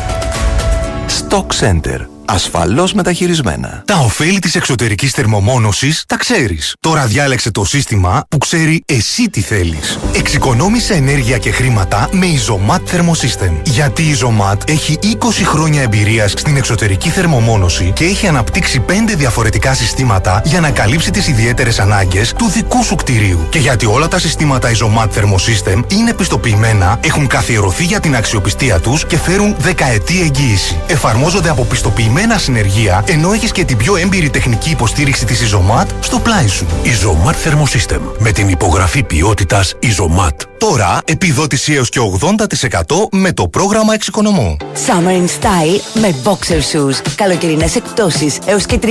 Stock Center. Ασφαλώς μεταχειρισμένα. Τα ωφέλη της εξωτερικής θερμομόνωσης τα ξέρεις. Τώρα διάλεξε το σύστημα που ξέρει εσύ τι θέλεις. Εξοικονόμησε ενέργεια και χρήματα με Isomat Thermosystem. Γιατί η Isomat έχει 20 χρόνια εμπειρίας στην εξωτερική θερμομόνωση και έχει αναπτύξει 5 διαφορετικά συστήματα για να καλύψει τις ιδιαίτερες ανάγκες του δικού σου κτηρίου. Και γιατί όλα τα συστήματα Isomat Thermosystem είναι πιστοποιημένα, έχουν καθιερωθεί για την αξιοπιστία τους και φέρουν δεκαετή εγγύηση. Εφαρμόζονται από πιστοποιημένα συνεργεία, ενώ έχεις και την πιο έμπειρη τεχνική υποστήριξη της Isomat στο πλάι σου. Isomat Thermosystem. Με την υπογραφή ποιότητας Isomat. Τώρα επιδότηση έως και 80% με το πρόγραμμα εξοικονομώ. Summer in Style με boxer shoes. Καλοκαιρινές εκπτώσεις έως και 30%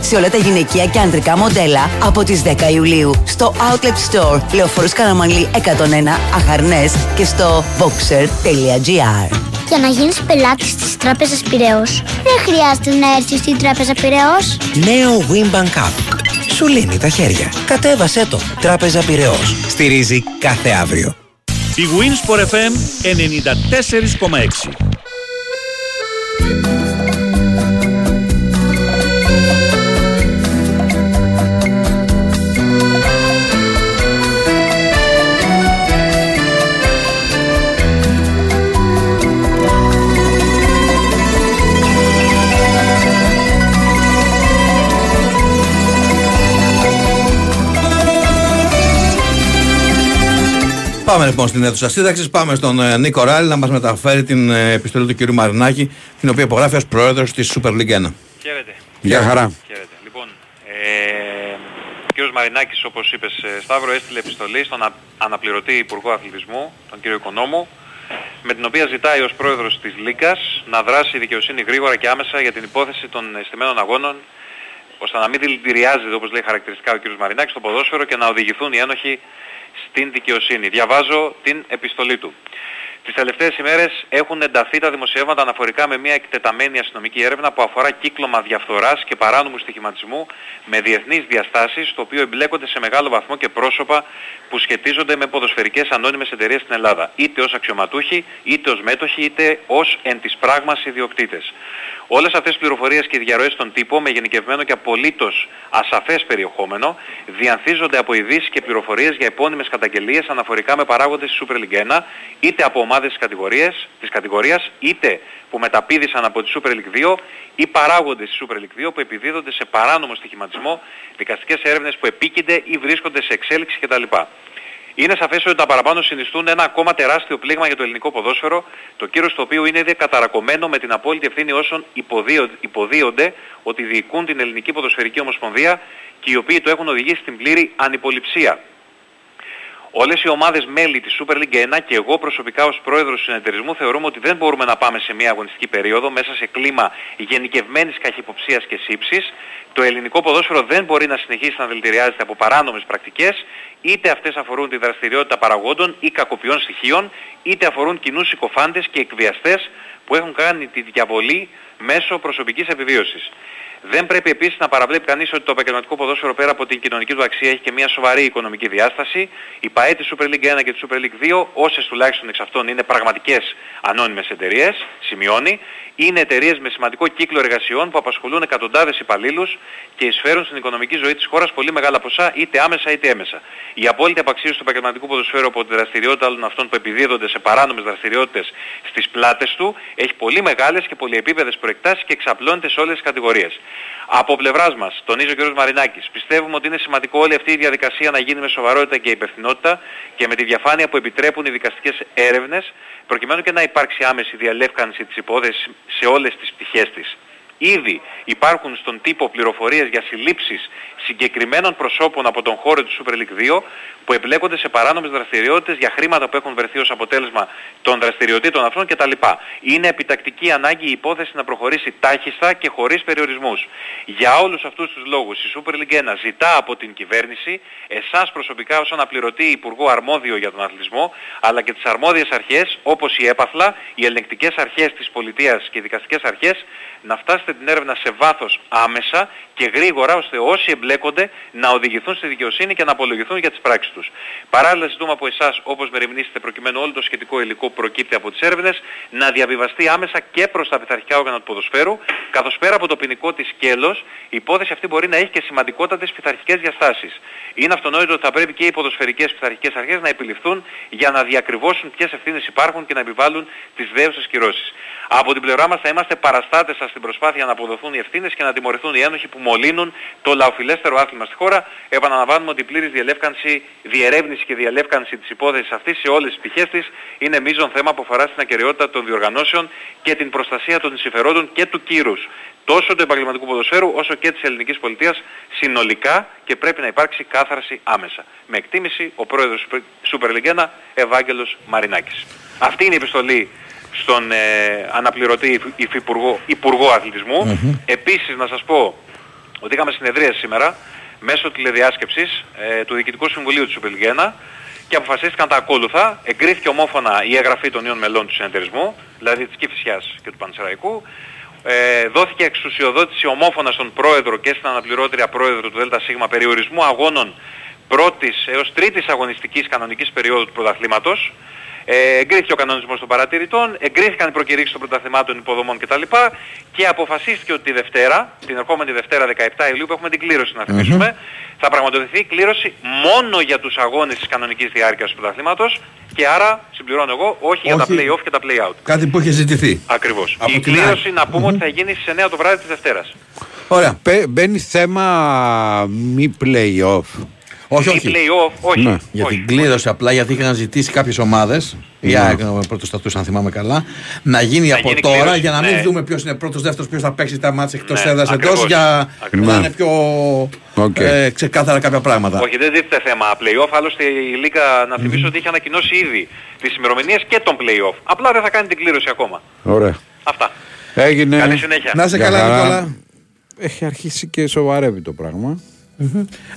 σε όλα τα γυναικεία και ανδρικά μοντέλα από τις 10 Ιουλίου στο Outlet Store Λεωφόρος Καραμανλή 101 Αχαρνές και στο boxer.gr Για να γίνεις πελάτης της Τράπεζας Πυραιός, δεν χρειάζεται να έρθεις στην Τράπεζα Πυραιός. Νέο Wimbank App. Σου λύνει τα χέρια. Κατέβασέ το. Τράπεζα Πυραιός. Στηρίζει κάθε αύριο. Η Winsport FM 94,6 Πάμε λοιπόν στην αίθουσα σύνταξης. Πάμε στον ε, Νίκο Ράλη να μας μεταφέρει την ε, επιστολή του κ. Μαρινάκη, την οποία υπογράφει ως πρόεδρος της Super League 1. Χαίρετε. Γεια χαρά. Χαίρετε. Λοιπόν, ε, ο κ. Μαρινάκης, όπως είπες ε, Σταύρο, έστειλε επιστολή στον α- αναπληρωτή Υπουργό Αθλητισμού, τον κ. Οικονόμου, με την οποία ζητάει ως πρόεδρος της Λίγκας να δράσει η δικαιοσύνη γρήγορα και άμεσα για την υπόθεση των αισθημένων αγώνων ώστε να μην δηλητηριάζεται, όπως λέει χαρακτηριστικά ο κ. Μαρινάκης, στο ποδόσφαιρο και να οδηγηθούν οι ένοχοι στην δικαιοσύνη. Διαβάζω την επιστολή του. Τις τελευταίες ημέρες έχουν ενταθεί τα δημοσιεύματα αναφορικά με μια εκτεταμένη αστυνομική έρευνα που αφορά κύκλωμα διαφθοράς και παράνομου στοιχηματισμού με διεθνείς διαστάσεις, το οποίο εμπλέκονται σε μεγάλο βαθμό και πρόσωπα που σχετίζονται με ποδοσφαιρικές ανώνυμες εταιρείες στην Ελλάδα, είτε ως αξιωματούχοι, είτε ως μέτοχοι, είτε ως εν της πράγμας ιδιοκτήτες. Όλες αυτές τις πληροφορίες και οι διαρροές στον τύπο με γενικευμένο και απολύτως ασαφές περιεχόμενο διανθίζονται από ειδήσεις και πληροφορίες για επώνυμες καταγγελίες αναφορικά με παράγοντες της Super League 1 είτε από ομάδες της κατηγορίας, της κατηγορίας είτε που μεταπήδησαν από τη Super League 2 ή παράγοντες της Super League 2 που επιδίδονται σε παράνομο στοιχηματισμό, δικαστικές έρευνες που επίκυνται ή βρίσκονται σε εξέλιξη κτλ. Είναι σαφές ότι τα παραπάνω συνιστούν ένα ακόμα τεράστιο πλήγμα για το ελληνικό ποδόσφαιρο, το κύρος του οποίου είναι ήδη καταρακωμένο με την απόλυτη ευθύνη όσων υποδίω- υποδίονται ότι διοικούν την ελληνική ποδοσφαιρική ομοσπονδία και οι οποίοι το έχουν οδηγήσει στην πλήρη ανυποληψία. Όλες οι ομάδες μέλη της Super League 1 και εγώ προσωπικά ως πρόεδρος του συνεταιρισμού θεωρούμε ότι δεν μπορούμε να πάμε σε μια αγωνιστική περίοδο μέσα σε κλίμα γενικευμένης καχυποψίας και σύψης. Το ελληνικό ποδόσφαιρο δεν μπορεί να συνεχίσει να δηλητηριάζεται από παράνομες πρακτικές, είτε αυτές αφορούν τη δραστηριότητα παραγόντων ή κακοποιών στοιχείων, είτε αφορούν κοινούς συκοφάντες και εκβιαστές που έχουν κάνει τη διαβολή μέσω προσωπικής επιβίωσης. Δεν πρέπει επίσης να παραβλέπει κανείς ότι το επαγγελματικό ποδόσφαιρο πέρα από την κοινωνική του αξία έχει και μια σοβαρή οικονομική διάσταση. Η ΠαΕ της Super League 1 και της Super League 2, όσες τουλάχιστον εξ αυτών είναι πραγματικές ανώνυμες εταιρείες, σημειώνει, είναι εταιρείες με σημαντικό κύκλο εργασιών που απασχολούν εκατοντάδες υπαλλήλους και εισφέρουν στην οικονομική ζωή της χώρας πολύ μεγάλα ποσά είτε άμεσα είτε έμεσα. Η απόλυτη απαξίωση του επαγγελματικού ποδοσφαίρου από τη δραστηριότητα όλων αυτών που επιδίδονται σε παράνομες δραστηριότητες στις πλάτες του έχει πολύ μεγάλες και πολυεπίπεδες προεκτάσεις και εξαπλώνεται σε όλες τις κατηγορίες. Από πλευράς μας, τονίζει ο κ. Μαρινάκης, πιστεύουμε ότι είναι σημαντικό όλη αυτή η διαδικασία να γίνει με σοβαρότητα και υπευθυνότητα και με τη διαφάνεια που επιτρέπουν οι δικαστικές έρευνες, προκειμένου και να υπάρξει άμεση διαλεύκανση της υπόθεσης σε όλες τις πτυχές της. Ήδη υπάρχουν στον τύπο πληροφορίες για συλλήψεις συγκεκριμένων προσώπων από τον χώρο του Super League 2 που εμπλέκονται σε παράνομες δραστηριότητες για χρήματα που έχουν βρεθεί ως αποτέλεσμα των δραστηριοτήτων αυτών κτλ. Είναι επιτακτική ανάγκη η υπόθεση να προχωρήσει τάχιστα και χωρίς περιορισμούς. Για όλους αυτούς τους λόγους η Super League 1 ζητά από την κυβέρνηση, εσάς προσωπικά ως αναπληρωτή Υπουργό Αρμόδιο για τον Αθλητισμό, αλλά και τις αρμόδιες αρχές όπως η έπαθλα, οι ελεγκτικές αρχές της πολιτείας και οι δικαστικές αρχές, να φτάσετε την έρευνα σε βάθος άμεσα και γρήγορα ώστε όσοι εμπλέκονται να οδηγηθούν στη δικαιοσύνη και να απολογηθούν για τις πράξεις τους. Παράλληλα ζητούμε από εσάς όπως μεριμνήσετε προκειμένου όλο το σχετικό υλικό που προκύπτει από τις έρευνες να διαβιβαστεί άμεσα και προς τα πειθαρχικά όργανα του ποδοσφαίρου καθώς πέρα από το ποινικό της σκέλος η υπόθεση αυτή μπορεί να έχει και σημαντικότατες πειθαρχικές διαστάσεις. Είναι αυτονόητο ότι θα πρέπει και οι ποδοσφαιρικές πειθαρχικές αρχές να επιληφθούν για να διακριβώσουν ποιες ευθύνες υπάρχουν και να επιβάλλουν τις δέουσες κυρώσεις. Από την πλευρά μας θα είμαστε παραστάτες σας στην προσπάθεια να αποδοθούν οι ευθύνες και να τιμωρηθούν οι ένοχοι που μολύνουν το λαοφιλέστερο άθλημα στη χώρα. Επαναλαμβάνουμε ότι η πλήρης διελεύκανση, διερεύνηση και διαλεύκανση της υπόθεσης αυτής σε όλες τις πτυχές της είναι μείζον θέμα που αφορά στην ακαιρεότητα των διοργανώσεων και την προστασία των συμφερόντων και του κύρους τόσο του επαγγελματικού ποδοσφαίρου όσο και της ελληνικής πολιτείας συνολικά και πρέπει να υπάρξει κάθαρση άμεσα. Με εκτίμηση ο πρόεδρος Super League 1 Ευάγγελος Μαρινάκης. Αυτή είναι η επιστολή στον ε, αναπληρωτή υφυπουργό, Υπουργό Αθλητισμού. Επίσης να σας πω ότι είχαμε συνεδρία σήμερα μέσω τηλεδιάσκεψης ε, του Διοικητικού Συμβουλίου της Super και αποφασίστηκαν τα ακόλουθα. Εγκρίθηκε ομόφωνα η εγγραφή των νέων μελών του συνεταιρισμού, δηλαδή της Κηφισιάς και του Πανσεραϊκού. Ε, δόθηκε εξουσιοδότηση ομόφωνα στον πρόεδρο και στην αναπληρώτρια πρόεδρο του ΔΣ περιορισμού αγώνων πρώτης έως τρίτης αγωνιστικής κανονικής περίοδου του πρωταθλήματος ε, εγκρίθηκε ο κανονισμός των παρατηρητών, εγκρίθηκαν οι προκηρύξεις των πρωταθλημάτων υποδομών κτλ. Και αποφασίστηκε ότι τη Δευτέρα, την ερχόμενη Δευτέρα 17 Ιουλίου που έχουμε την κλήρωση να θυμισουμε θα πραγματοποιηθεί η κλήρωση μόνο για τους αγώνες της κανονικής διάρκειας του πρωταθλήματος και άρα, συμπληρώνω εγώ, όχι, για τα play-off και τα play-out. Κάτι που έχει ζητηθεί. Ακριβώς. η κλήρωση να πούμε ότι θα γίνει στις 9 το βράδυ της Δευτέρας. Ωραία. Μπαίνει θέμα μη play-off. Όχι, όχι. Play-off, όχι. Ναι, για την κλήρωση απλά γιατί είχαν ζητήσει κάποιες ομάδες. Ναι. Για πρώτο στατού, αν θυμάμαι καλά. Να γίνει Να από γίνει τώρα κλήρωση, για να μην ναι. δούμε ποιος είναι πρώτος, δεύτερος, ποιος θα παίξει τα ματς εκτός Ναι, έδρας εντός. ακριβώς, Για ακριβώς. να είναι πιο Οκ. ε, ξεκάθαρα κάποια πράγματα. Όχι, δεν τίθεται θέμα play-off, άλλωστε η Λίγκα να θυμίσω ότι είχε ανακοινώσει ήδη τις ημερομηνίες και τον play-off. Απλά δεν θα κάνει την κλήρωση ακόμα. Ωραία. Αυτά. Έγινε. Καλή συνέχεια. Να είσαι Για καλά, χαρά. Νικόλα. Έχει αρχίσει και σοβαρεύει το πράγμα.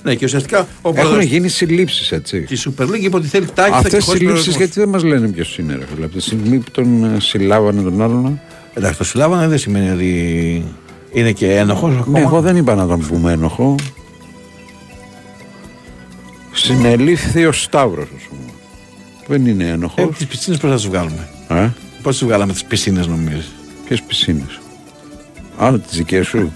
Ναι, και ουσιαστικά ο Έχουν πρόεδρος γίνει συλλήψεις, έτσι. τη Super League είπε ότι θέλει τάχιστα Αυτές και οι χωρίς συλλήψεις περιορισμούς. γιατί δεν μας λένε ποιος είναι, ρε φίλε. Από τη στιγμή που τον ε, συλλάβανε τον άλλον. Εντάξει, το συλλάβανε δεν σημαίνει ότι είναι και ένοχος ακόμα. Ναι, εγώ δεν είπα να τον πούμε ένοχο. Συνελήφθη ο Σταύρος, ας πούμε. Δεν είναι ένοχος. Ε, τις πισίνες πώς θα τις βγάλουμε; Ε; Πώς τις βγάλαμε τις πισίνες, νομίζεις; Ποιες πισίνες; Α, τις δικές σου;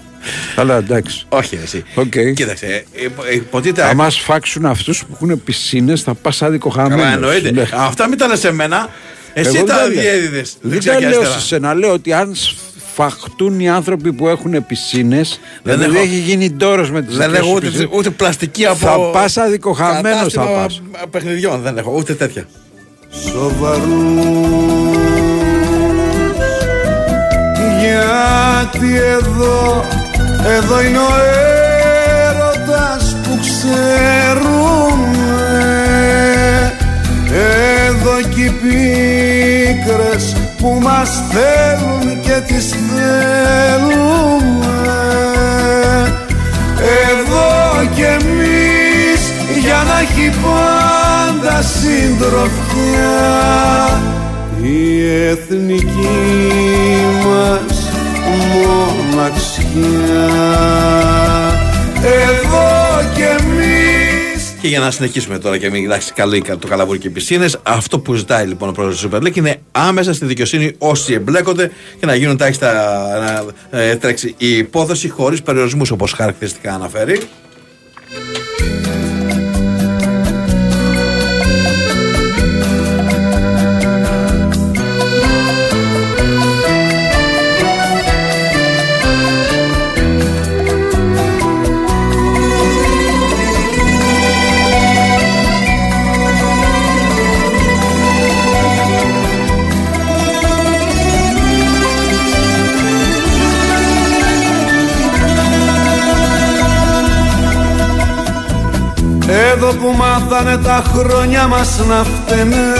Αλλά εντάξει. Όχι, εσύ. Okay. Κοίταξε, ε, ε, υποτίθεται. Αν μας φάξουν αυτούς που έχουν πισίνες, θα πας άδικο χαμένος. Καλά, εννοείται. Αυτά μην τα λες σε μένα. Εσύ τα διέδιδες. Δεν τα λέω σε σένα. Λέω ότι αν σφαχτούν οι άνθρωποι που έχουν πισίνες, Δεν δεν έχω- έχει γίνει ντόρος με τις Δεν έχω ούτε, ούτε πλαστική από. Θα πα αδικοχαμένο θα κατάστημα πας. παιχνιδιών. Δεν έχω ούτε τέτοια. Γιατί εδώ, εδώ είναι ο έρωτας που ξέρουμε Εδώ κι οι πίκρες που μας θέλουν και τις θέλουμε Εδώ κι εμείς για να έχει πάντα συντροφιά η εθνική μας μοναξιά και για να συνεχίσουμε τώρα και μην αλλάξει καλή το καλαβούρι και πισίνες, Αυτό που ζητάει λοιπόν ο πρόεδρος του Super League είναι άμεσα στη δικαιοσύνη όσοι εμπλέκονται Και να γίνουν τάχιστα να ε, τρέξει η υπόθεση χωρίς περιορισμούς, όπως χαρακτηριστικά αναφέρει. Εδώ που μάθανε τα χρόνια μας να φταίνε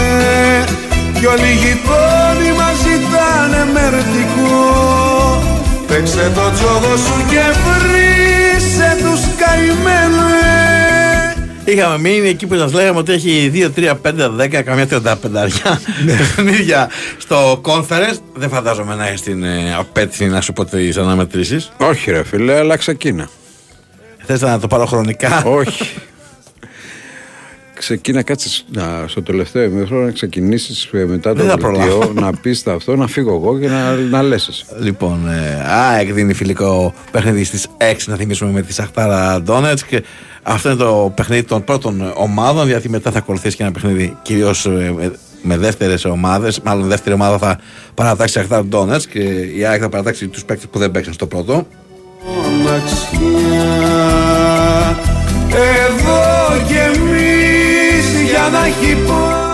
Κι όλοι οι γειτόνοι μας ζητάνε μερτικό Παίξε το τζόγο σου και βρήσε τους καημένε Είχαμε μείνει εκεί που σας λέγαμε ότι έχει 2, 3, 5, 10, καμιά 35 παιχνίδια στο conference. Δεν φαντάζομαι να έχεις την ε, απέτηση να σου πω τις αναμετρήσεις. Όχι, ρε φίλε, αλλά ξεκίνα. Θες να το πάρω χρονικά; Όχι. Ξεκίνα, κάτσε στο τελευταίο ημίχρονο να ξεκινήσεις μετά το δελτίο, να πεις αυτό, να φύγω εγώ και να, να λες. Λοιπόν, ε, α, εκδίνει φιλικό παιχνίδι στις 6 να θυμίσουμε με τη Σαχτάρα Ντόνετσκ. Αυτό είναι το παιχνίδι των πρώτων ομάδων, γιατί μετά θα ακολουθήσει και ένα παιχνίδι κυρίως ε, με, με δεύτερες ομάδες. Μάλλον δεύτερη ομάδα θα παρατάξει η Σαχτάρα Ντόνετσκ και η ΑΕΚ θα παρατάξει τους παίκτες που δεν παίξαν στο πρώτο. Εδώ και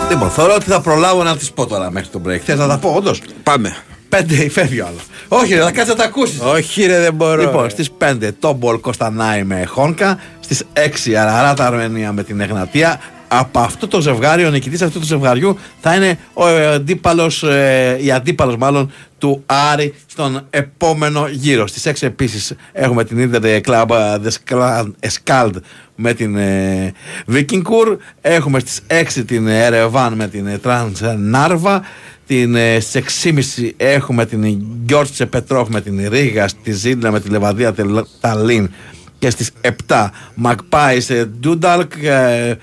Λοιπόν, θεωρώ ότι θα προλάβω να τη πω τώρα μέχρι το break. Θες να τα πω, όντως; Πάμε. Πέντε φεύγει ο άλλος. Όχι, ρε, θα κάτσει να τα ακούσεις. Όχι, ρε, δεν μπορώ. Λοιπόν, στις 5 Τομπόλ Κοστανάι με Χόνκα. Στις 6 Αραράτ Αρμένια με την Εγνατία. Από αυτό το ζευγάρι, ο νικητής αυτού του ζευγαριού θα είναι ο αντίπαλος, ε, η αντίπαλος μάλλον του Άρη στον επόμενο γύρο. Στις 6 επίσης έχουμε την Inter Club Escald με την ε, Vikingur. Έχουμε στις 6 την Ερεβάν με την ε, Trans Narva. Την, ε, στις 6.30 έχουμε την Γκιόρτσε Πετρόφ με την Ρίγα, στη Ζήλνα με τη Λεβαδία Ταλίν και στις 7 Μακπάις Ντούνταλκ, ε,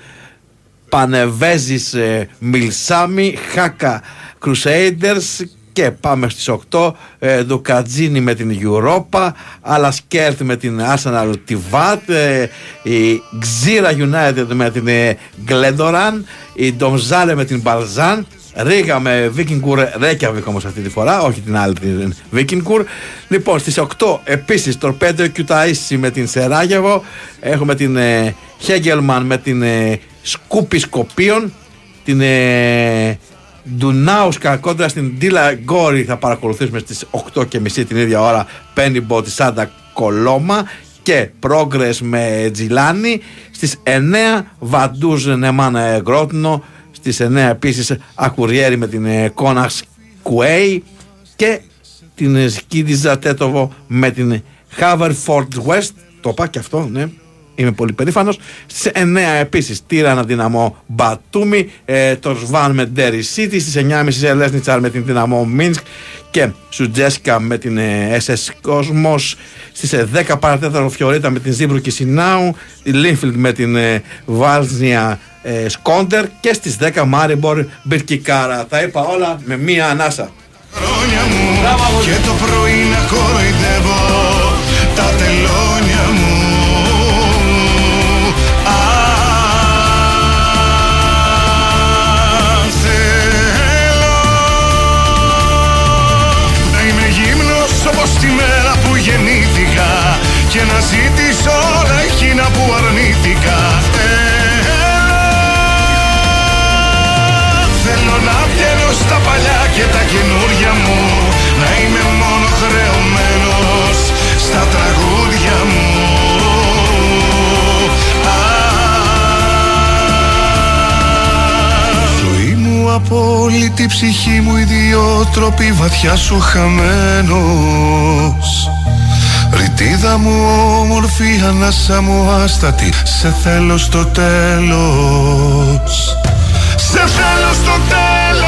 Πανεβέζης ε, Μιλσάμι, Χάκα Crusaders και πάμε στις 8 ε, Δουκατζίνη με την Europa Αλασκέρτ με την Arsenal Tivat ε, η Ξύρα United με την ε, Γκλέντοραν η Ντομζάλε με την Μπαλζάν Ρίγα με Βίκινγκουρ Ρέκιαβικ όμως αυτή τη φορά, όχι την άλλη την Βίκινγκουρ. Λοιπόν, στις 8 επίσης Τορπέντο Κιουταΐση με την Σεράγεβο. Έχουμε την ε, Χέγγελμαν με την ε, Σκούπη Σκοπίων. Την ε, Ντουνάουσκα κόντρα στην Ντίλα Γκόρι. Θα παρακολουθήσουμε στις 8 και μισή την ίδια ώρα Πένιμπο της Σάντα Κολόμα και Progress με Τζιλάνι. Στις 9 Βαντούζ Νεμάνα Γκρότνο στις 9 επίσης Ακουριέρι με την Κόναξ Κουέι και την Σκίδιζα Τέτοβο με την Haverford West. Το είπα και αυτό ναι Είμαι πολύ περήφανος. Στι 9 επίσης Τύρανα Δυναμό Μπατούμι, ε, το Σβάν με Ντέρι City. Στις 9.30 Ελέσνιτσαρ με την Δυναμό Μίνσκ και Σουτζέσκα με την ε, SS Cosmos. Στις 10 παρατέταρτο Φιωρίτα με την Ζήμπρου Κισινάου. Η Λίνφιλντ με την ε, Βάλσνια ε, Σκόντερ. Και στις 10 Μάριμπορ Μπιρκικάρα. Τα είπα όλα με μία ανάσα. Χρόνια μου και το πρωί να κοροϊδεύω τα τελώνια και να ζητήσω όλα εκείνα που αρνήθηκα. Θέλω Θέλω να βγαίνω στα παλιά και τα καινούρια μου Να είμαι μόνο χρεωμένος στα τραγούδια μου. Ζωή μου απόλυτη ψυχή μου ιδιότροπη βαθιά σου χαμένος Ρητίδα μου όμορφη ανάσα μου άστατη Σε θέλω στο τέλος. Σε θέλω στο τέλος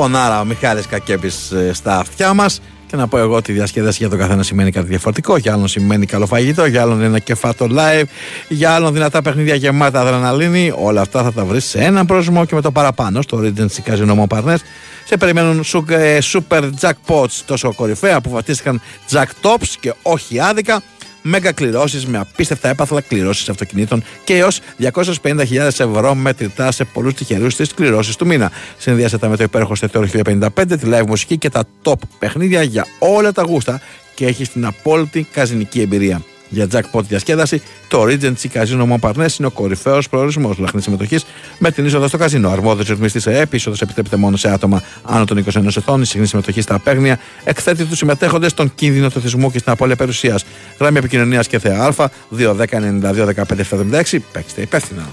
Φωνάρα ο Μιχάλης Κακέπης ε, στα αυτιά μας και να πω εγώ ότι η διασκέδαση για τον καθένα σημαίνει κάτι διαφορετικό. Για άλλον σημαίνει καλό φαγητό, για άλλον ένα κεφάτο live, για άλλον δυνατά παιχνίδια γεμάτα αδραναλίνη. Όλα αυτά θα τα βρεις σε έναν πρόσημο και με το παραπάνω στο Regency Casino Montparnasse. Σε περιμένουν σου- ε, super jackpots τόσο κορυφαία που βαφτίστηκαν jack tops και όχι άδικα. Μέγα κληρώσεις με απίστευτα έπαθλα κληρώσεις αυτοκινήτων και έως 250.000 ευρώ μετρητά σε πολλούς τυχερούς στις κληρώσεις του μήνα. Συνδυάστε τα με το υπέροχο στετόριο 1055, τη live μουσική και τα top παιχνίδια για όλα τα γούστα και έχεις την απόλυτη καζινική εμπειρία. Για jackpot διασκέδαση, το Regency Casino Montparnasse είναι ο κορυφαίος προορισμός λαχνής συμμετοχής με την είσοδο στο καζίνο. Αρμόδιος ρυθμιστής σε ΕΠ, είσοδος επιτρέπεται μόνο σε άτομα άνω των 21 ετών. Η συχνή συμμετοχή στα παίγνια εκθέτει τους συμμετέχοντες στον κίνδυνο του θεσμού και στην απώλεια περιουσίας. Γράμμη επικοινωνίας και θεά Α 210-92-1576. Παίξτε υπεύθυνα.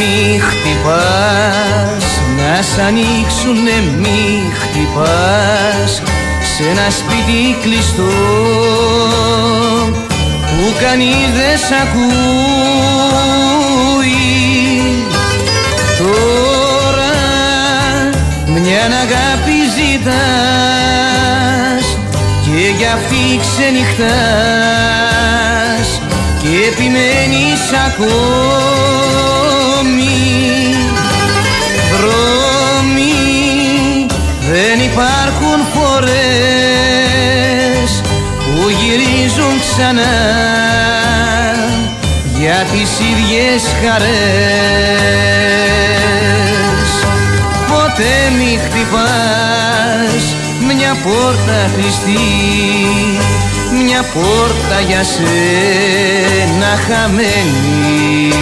Μη χτυπάς, να σ' ανοίξουνε μη χτυπάς Σε ένα σπίτι κλειστό που κανείς δεν σ' ακούει. Τώρα μια αγάπη ζητάς και γι' αυτή ξενυχτάς και επιμένεις ακόμη ξανά για τις ίδιες χαρές. Ποτέ μη χτυπάς μια πόρτα κλειστή μια πόρτα για σένα χαμένη.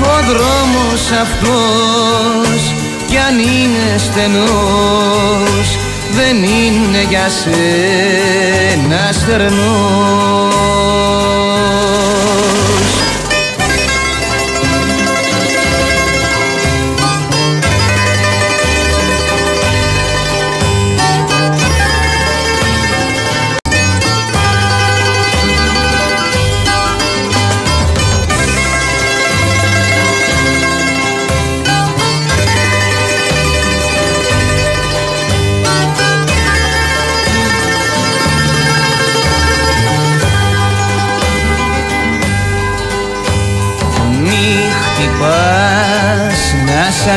Ο δρόμος αυτός κι αν είναι στενός δεν είναι για σένα στερνός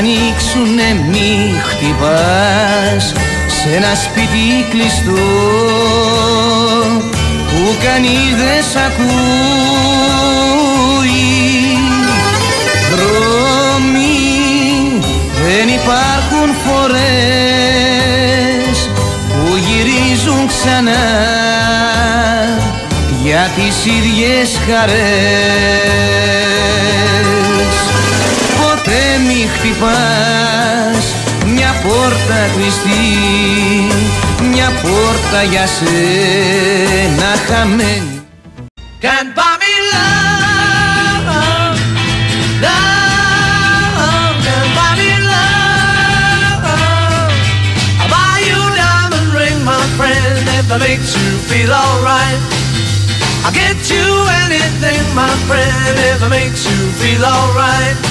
ανοίξουνε μη χτυπάς Σε ένα σπίτι κλειστό που κανείς δεν σ' ακούει. Δρόμοι δεν υπάρχουν φορές που γυρίζουν ξανά για τις ίδιες χαρές. Ποτέ μη χτυπάς μια πόρτα κλειστή μια πόρτα για σένα χαμένη Can buy me love, love, can buy me love. I'll buy you a diamond ring, my friend, if it makes you feel alright. I'll get you anything, my friend, if it makes you feel alright.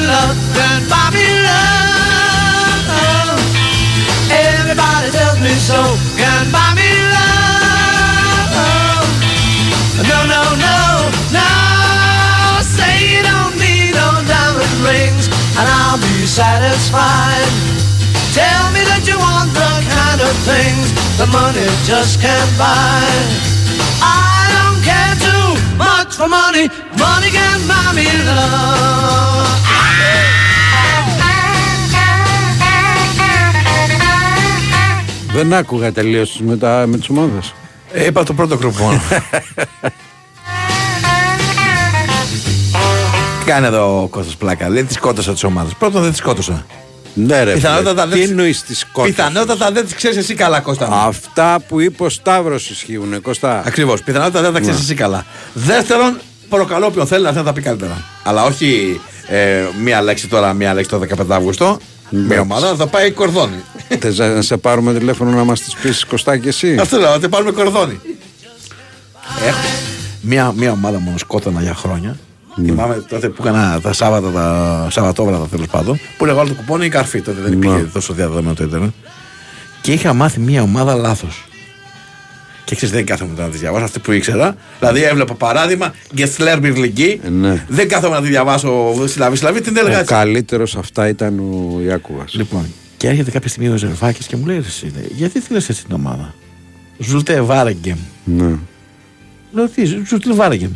satisfied. Tell me that you want the kind of things that money just can't buy. I don't care too much for money, money can buy me love. Δεν άκουγα τελείω με, τα- με τι ομάδε. Ε, είπα το πρώτο γκρουπ μόνο. Κάνει εδώ ο Κώστας πλάκα. Λέει τη σκότωσα τη ομάδα. Πρώτον δεν τη σκότωσα. Ναι, ρε. Πιθανότατα φίλε, δεν Τι τις- εννοείς τη σκότωση. Πιθανότατα δεν τι ξέρεις εσύ καλά, Κώστα. μου. Αυτά που είπε ο Σταύρος ισχύουν, Κωστά. Ακριβώς. Πιθανότατα δεν τα ξέρεις Ναι. εσύ καλά. Δεύτερον, προκαλώ όποιον θέλει να θέλει να τα πει καλύτερα. Αλλά όχι ε, μία λέξη τώρα, μία λέξη το 15 Αύγουστο. Μία ομάδα θα πάει κορδόνι. Θες να σε πάρουμε τηλέφωνο να μας τις πεις Κωστά και εσύ; Αυτό λέω, ότι πάρουμε κορδόνι. Έχω μία, μία ομάδα μόνο σκότωνα για χρόνια. Θυμάμαι τότε που έκανα τα Σάββατα, τα Σαββατόβρατα τέλος πάντων, που λέγω το κουπόνι η καρφί. Τότε δεν υπήρχε τόσο διαδεδομένο το Ιντερνετ. Και είχα μάθει μία ομάδα λάθος. Και ξέρεις, δεν κάθομαι να τη διαβάσω αυτή που ήξερα. Δηλαδή, έβλεπα παράδειγμα, Γκεσλέρ Μπιρλιγκή. Ναι. Δεν κάθομαι να τη διαβάσω συλλαβή συλλαβή, την έλεγα Ο έτσι. καλύτερος αυτά ήταν ο Ιάκουβα. Λοιπόν, και έρχεται κάποια στιγμή ο Ζερβάκης και μου λέει: «Ρε εσύ, λέει, Γιατί θέλει έτσι την ομάδα; Ζούλτε Βάρεγκεμ. Ναι. Λέω τι, Ζούλτε Βάρεγκεμ.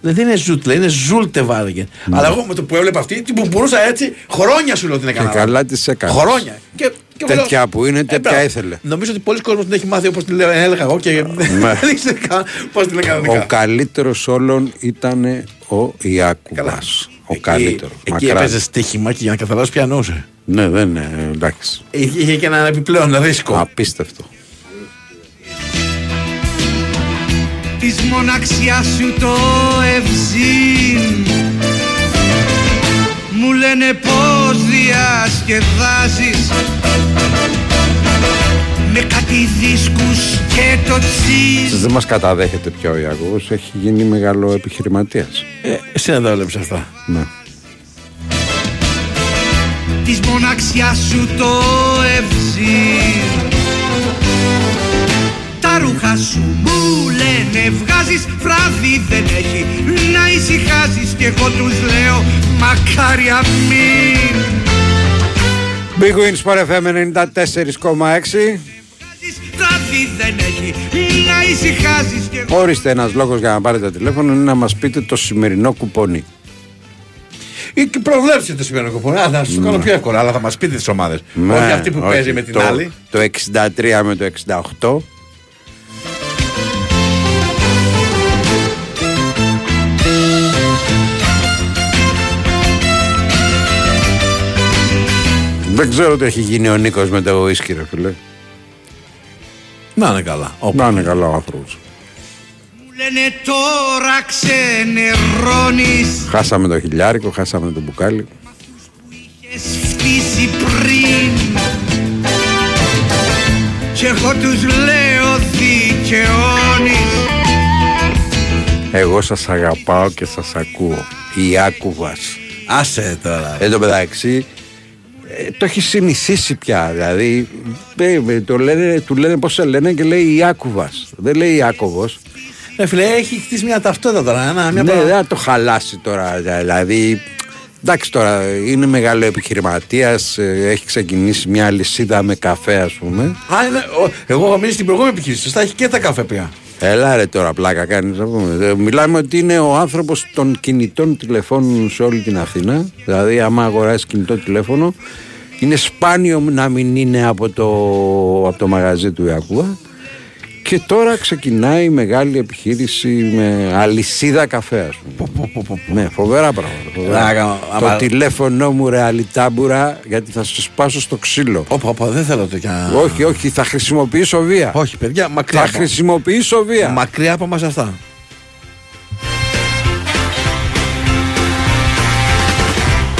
Δεν είναι Ζούλτε, είναι Ζούλτε Βάρεγκεμ. Αλλά εγώ με το που έβλεπα αυτή, την που μπορούσα έτσι, χρόνια σου λέω την Ναι. Και έκανα. καλά τη έκανες. Χρόνια. Και, και μου λέω, Τέτοια που είναι, τέτοια μπράβο. ήθελε. Νομίζω ότι πολλοί κόσμοι την έχει μάθει όπως την λέω- έλεγα εγώ και Ναι. δεν ήξερε καν πώς την έκανα. Ο καλύτερος όλων ήταν ο Ιάκουβα. Ο καλύτερος. Εκεί έπαιζες στοίχημα και για να καταλάβει ποια εννοούσε. Ναι, δεν είναι, εντάξει. Είχε είχε και ένα επιπλέον ρίσκο. Απίστευτο. Της μοναξιάς σου το ευζήν Μου λένε πως διασκεδάζεις Με κάτι δίσκους και το τσίζ Δεν μας καταδέχεται πια ο Ιάκουβα. Έχει γίνει μεγάλο επιχειρηματίας. Ε, εσύ δεν τα έβλεψε αυτά. Ναι. Της μοναξιάς σου το ευζήν Τα ρούχα σου μου λένε βγάζεις βράδυ δεν έχει Να ησυχάζεις και εγώ τους λέω μακάρι αμήν Big Wins for FM 94,6. Βράδυ δεν έχει να ησυχάζεις και εγώ Όριστε ένας λόγος για να πάρετε τηλέφωνο είναι να μας πείτε το σημερινό κουπόνι. Ή και προβλέψτε το σημερινό κουπόνι. Α, θα σου το κάνω πιο εύκολα, αλλά θα μας πείτε τις ομάδες. Ναι, όχι αυτή που όχι, παίζει με την το, άλλη. Το 63 με το 68. Δεν ξέρω τι έχει γίνει ο Νίκος με το ουίσκι ρε φίλε. Να είναι καλά. Να είναι καλά ο άνθρωπος. Μου λένε τώρα ξενερώνεις Χάσαμε το χιλιάρικο, χάσαμε το μπουκάλι. Έχεις φτύσει πριν Κι εγώ τους λέω δικαιώνεις Εγώ σας αγαπάω και σας ακούω. Ιάκουβας. Άσε τώρα. Εν τω μεταξύ, ε, το έχει συνηθίσει πια. Δηλαδή, ε, ε, το λένε, του λένε πώς σε λένε και λέει Ιάκουβας. Δεν λέει Ιάκωβος. Ναι, φίλε, έχει χτίσει μια ταυτότητα τώρα. Ένα, μια ναι, πρα- δεν θα το χαλάσει τώρα. Δηλαδή, εντάξει τώρα, είναι μεγάλο επιχειρηματίας, ε, έχει ξεκινήσει μια λυσίδα με καφέ ας πούμε. Α, είναι, ο- εγώ έχω μείνει στην προηγούμενη επιχείρηση. Σωστά, έχει και τα καφέ πια. Έλα ρε τώρα πλάκα κάνεις να πούμε. Ε, Μιλάμε ότι είναι ο άνθρωπος των κινητών τηλεφώνων σε όλη την Αθήνα. Δηλαδή άμα αγοράσει κινητό τηλέφωνο είναι σπάνιο να μην είναι από το, από το μαγαζί του Ιακούα. Και τώρα ξεκινάει η μεγάλη επιχείρηση με αλυσίδα καφέ ας πούμε. Ναι, φοβερά πράγματα. φοβερά. Άμα- Το άμα- τηλέφωνο μου ρε αλιτάμπουρα γιατί θα σε σπάσω στο ξύλο. Όπα, όπα, δεν θέλω τέτοια. Όχι, όχι, θα χρησιμοποιήσω βία. Όχι, παιδιά, μακριά. Θα από- χρησιμοποιήσω βία. Μακριά από μας αυτά.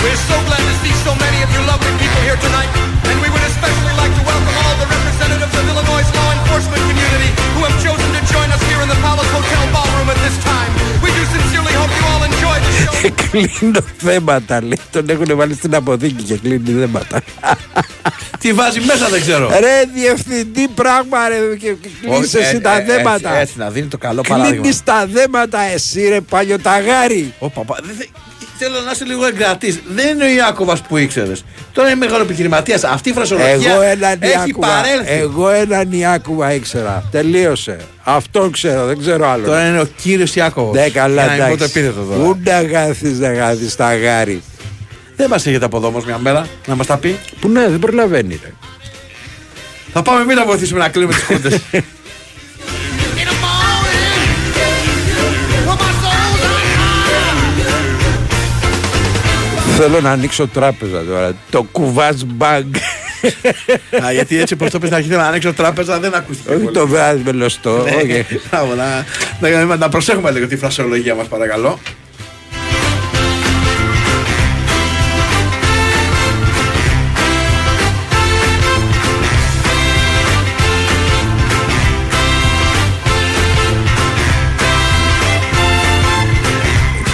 We're so glad Και κλείνω θέματα, λέει. Τον έχουν βάλει στην αποθήκη και κλείνει θέματα. Τι βάζει μέσα δεν ξέρω. Ρε διευθυντή πράγμα ρε και και κλείνεις Όχι, εσύ ε, τα ε, δέματα. Έτσι, έτσι, να δίνει το καλό παράδειγμα. Κλείνεις τα δέματα εσύ ρε παλιωταγάρι. Ωπα, πα, δεν θε- Θέλω να είσαι λίγο εγκρατής. Δεν είναι ο Ιάκωβας που ήξερες. Τώρα είναι μεγάλο επιχειρηματίας. Αυτή η φρασολογία Εγώ έναν έχει Ιάκουβα, παρέλθει. εγώ έναν Ιάκουβα ήξερα. Τελείωσε. Αυτόν ξέρω, δεν ξέρω άλλο. Τώρα είναι ο κύριος Ιάκωβος. Ναι, καλά, Για να μην πω το εντάξει. επίθετο τώρα. Πού να γάθεις να γάθεις τα γάρι. Δεν μας έχετε από εδώ όμως μια μέρα να μας τα πει. Που ναι, δεν προλαβαίνει ρε. Θα πάμε εμεί να βοηθήσουμε να κλείνουμε τις κούντε. Θέλω να ανοίξω τράπεζα τώρα. Το κουβάζ μπαγκ. Α, γιατί έτσι όπως το πες να αρχίσει να ανοίξω τράπεζα δεν ακούστηκε. Όχι πολύ. το βράδυ μελωστό. Ναι. όχι. Μπράβο, να, να, να προσέχουμε λίγο τη φρασιολογία μας παρακαλώ.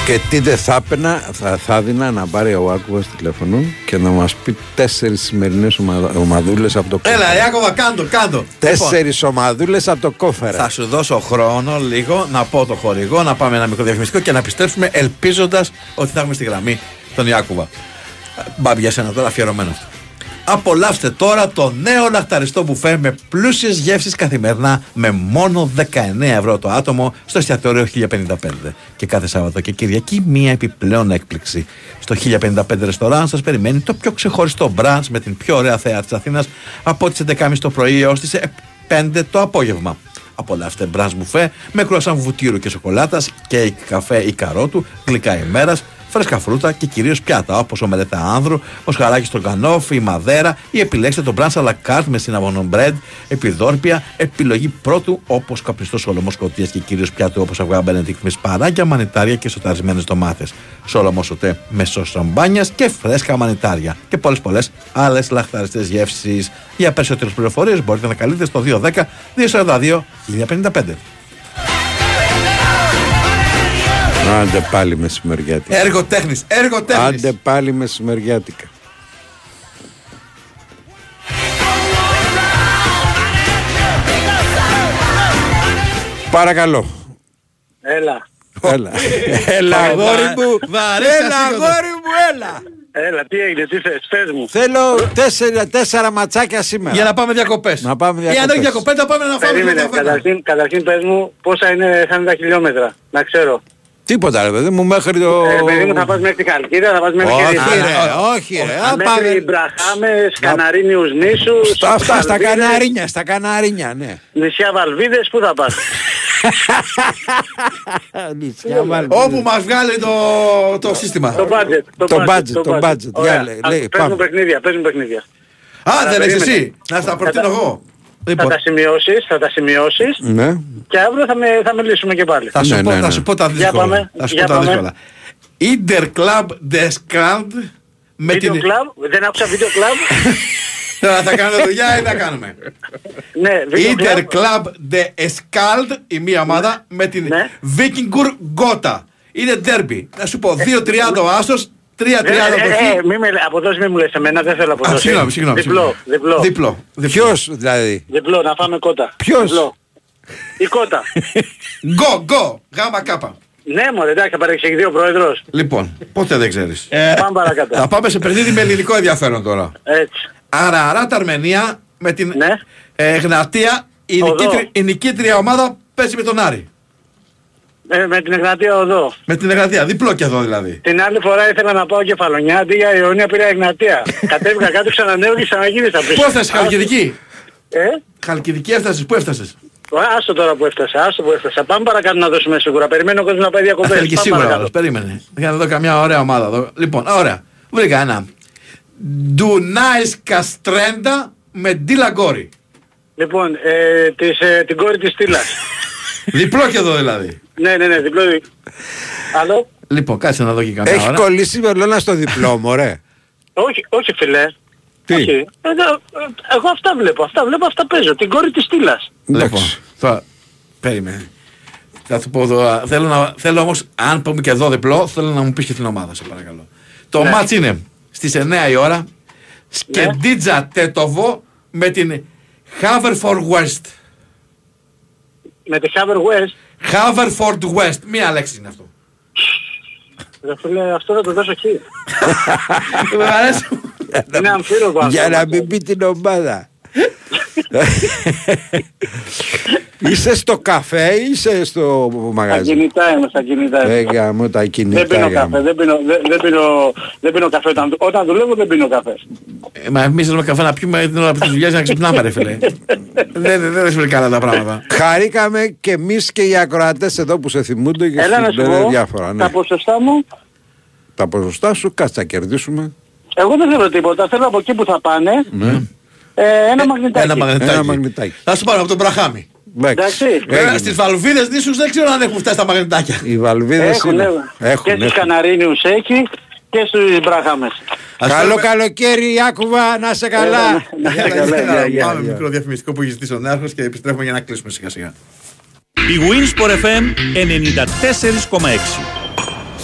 Και τι δεν θα έπαινα, θα, θα έδινα να πάρει ο Άκουβας τηλέφωνο και να μας πει τέσσερις σημερινές ομα, ομαδούλες από το κόφερα. Έλα, Ιάκωβα, κάντο, κάντο. Τέσσερις ομαδούλες από το κόφερα. Θα σου δώσω χρόνο λίγο να πω το χορηγό, να πάμε ένα μικρό διαφημιστικό και να επιστρέψουμε ελπίζοντας ότι θα έχουμε στη γραμμή τον Ιάκουβα. Μπαμπ για σένα τώρα αφιερωμένο. Απολαύστε τώρα το νέο λαχταριστό μπουφέ με πλούσιες γεύσεις καθημερινά με μόνο 19 ευρώ το άτομο στο εστιατόριο 1055. Και κάθε Σάββατο και Κυριακή μία επιπλέον έκπληξη. Στο 1055 ρεστοράν σας περιμένει το πιο ξεχωριστό μπραντς με την πιο ωραία θέα της Αθήνας από τις 11.30 το πρωί έως τις 5 το απόγευμα. Απολαύστε μπραντς μπουφέ με κρουασάν βουτύρου και σοκολάτας, κέικ, καφέ ή καρότου, γλυκά ημέρας, φρέσκα φρούτα και κυρίως πιάτα όπως ο μελέτα άνδρου, ο σχαράκι στο κανόφ, η μαδέρα ή επιλέξτε το μπραντ à la carte με συναβωνό μπρεντ, επιδόρπια, επιλογή πρώτου όπως καπνιστός σολομός Σκωτίας και κυρίως πιάτο όπως αυγά Benedict με σπαράγγια, μανιτάρια και σοταρισμένε ντομάτες. Σολομός σωτέ με σος σαμπάνιας και φρέσκα μανιτάρια. Και πολλές πολλές άλλες λαχταριστές γεύσεις. Για περισσότερες πληροφορίες μπορείτε να καλείτε στο 210 242 1055. Άντε πάλι μεσημεριάτικα. Έργο τέχνης, έργο τέχνης. Άντε πάλι μεσημεριάτικα. Παρακαλώ. Έλα. Έλα. Έλα, αγόρι μου. Βαρέσα Έλα, σίγουρα. αγόρι μου, έλα. Έλα, τι έγινε, τι θες, πες μου. Θέλω τέσσερα, τέσσερα ματσάκια σήμερα. Για να πάμε διακοπές. Να πάμε Ή αν όχι διακοπές. διακοπές θα πάμε να φάμε Περίμενε, μια καφέ. καταρχήν, καταρχήν πες μου πόσα είναι, θα είναι τα χιλιόμετρα, να ξέρω. Τίποτα ρε παιδί μου μέχρι το... Ε, παιδί μου θα πας μέχρι την Καλκίδα, θα πας μέχρι Όχι, Κερκίδα. ρε, όχι, ρε. Α, Α, Μέχρι πάμε. Μπραχάμες, Καναρίνιους νήσους. Αυτά στα Βαλβίδες, καναρίνια, στα καναρίνια, ναι. Νησιά Βαλβίδες, πού θα πας; Νησιά Βαλβίδες. Όπου μας βγάλει το, το σύστημα. Το budget. Το budget, το budget. Ωραία. Για, λέει, Α, λέει, Πες μου πάμε. παιχνίδια, πες μου παιχνίδια. Α, Αλλά δεν έχεις περίμενε. εσύ. Να στα προτείνω Θα τα- εγώ. Θα Λοιπόν, τα σημειώσεις, θα τα σημειώσεις Ναι. και αύριο θα, με, θα μιλήσουμε και πάλι. θα σου, Ναι, πω, ναι, θα ναι. σου πω τα Για δύσκολα. πάμε, Θα σου για πω τα πάμε. δύσκολα. Interclub Descant με Βίντεο την... κλαμπ, δεν άκουσα βίντεο κλαμπ. Τώρα θα κάνουμε δουλειά ή θα κάνουμε; ναι, βίντεο κλαμπ. Interclub de Escald, η μία ομάδα, με την Ναι. Vikingur Gotha. Είναι derby. Να σου πω, 2-30 ο Άσος, 3-30 Ε, το ε, Χ. ε, μη με, αποδόση μη μου λες εμένα, δεν θέλω Α, αποδόση. συγγνώμη, συγγνώμη. Διπλό, συγγνώμη. διπλό. Διπλό. διπλό. Ποιος δηλαδή; Διπλό, να φάμε κότα. Ποιος; Διπλό. Η κότα. Go, go, γάμα κάπα. ναι μωρέ, εντάξει, θα παρεξηγηθεί ο πρόεδρος. Λοιπόν, πότε δεν ξέρεις. Πάμε παρακάτω. Θα πάμε σε παιχνίδι με ελληνικό ενδιαφέρον τώρα. Έτσι. Άρα, Αράτα Αρμενία με την Ναι. ε, Γνατία. Η, Οδό. νικήτρια, η νικήτρια ομάδα παίζει με τον Άρη. Ε, με την Εγνατία οδό. Με την Εγνατία. Διπλό και εδώ δηλαδή. Την άλλη φορά ήθελα να πάω κεφαλονιά, αντί για Ιωνία πήρα Εγνατία. Κατέβηκα κάτω, ξανανέβω και ξαναγύρισα πίσω. Πού έφτασες, Χαλκιδική; Ε, Χαλκιδική έφτασες, πού έφτασες; άστο τώρα που έφτασα, άστο που έφτασα. Πάμε παρακάτω να δώσουμε σίγουρα. Περιμένω ο κόσμος να πάει διακοπές. Θέλει και Πάμε σίγουρα παρακάτω. άλλος, περίμενε. Για να δω καμιά ωραία ομάδα εδώ. Λοιπόν, ωραία. Βρήκα ένα. Ντουνάις Καστρέντα με Ντίλα Γκόρι. Λοιπόν, ε, της, ε, την κόρη της Στήλας. Διπλό και εδώ δηλαδή. ναι, ναι, ναι, διπλό. δι- Άλλο. Λοιπόν, κάτσε να δω και καμιά Έχει ώρα. κολλήσει βελόνα στο διπλό μου, ρε. Όχι, όχι φιλέ. Τι; Όχι. Εδώ, ε, εγώ αυτά βλέπω, αυτά βλέπω, αυτά παίζω. Την κόρη της Στήλας. Λοιπόν, τώρα, περίμενε. Θα του πω εδώ, θέλω, να, θέλω όμως, αν πούμε και εδώ διπλό, θέλω να μου πεις και την ομάδα, σε παρακαλώ. Το Ναι. μάτς είναι στις 9 η ώρα, Σκεντίτζα Τέτοβο με την Haverford West. Με τη Haver West. Haverford West, μία λέξη είναι αυτό. Ρε φίλε, αυτό θα το δώσω εκεί. Μ' αρέσει. Είναι αμφίροπο αυτό. Για να μην πει την ομάδα. είσαι στο καφέ ή είσαι στο Στα μαγαζί. κινητά είμαι, στα κινητά είμαι. Δεν γαμώ τα Δεν κινητά. πίνω γαμώ. καφέ, δεν πίνω, δεν, δεν πίνω, δεν πίνω καφέ όταν, όταν δουλεύω δεν πίνω καφέ. Ε, Μα εμείς θέλουμε καφέ να πιούμε την ώρα από τις δουλειές να ξυπνάμε ρε φίλε. δεν δεν δεν είναι καλά τα πράγματα. Χαρήκαμε και εμείς και οι ακροατές εδώ που σε θυμούνται και Έλα να σου σου λένε πω, διάφορα. Ναι. τα ποσοστά μου τα ποσοστά σου, κάτσε να κερδίσουμε. Εγώ δεν θέλω τίποτα. Θέλω από εκεί που θα πάνε Ναι. Ε, ένα μαγνητάκι. Ένα μαγνητάκι. Ένα μαγνητάκι. Θα σου πάρω από τον Μπραχάμι. Εντάξει. Βέβαια στις Βαλβίδες νήσους δεν ξέρω αν έχουν φτάσει τα μαγνητάκια. Οι βαλβίδες Έχουν, είναι. έχουν. Έχουν, και στους έχουν. Καναρίνιους έχει και στους Μπράχαμες. Καλό καλοκαίρι, Ιάκουβα, να σε καλά. Να είστε καλά, Έλα, γεια, γεια, Πάμε γεια. μικρό διαφημιστικό που έχει ζητήσει ο Νέαρχος και επιστρέφουμε για να κλείσουμε σιγά σιγά. Η Winsport FM 94,6.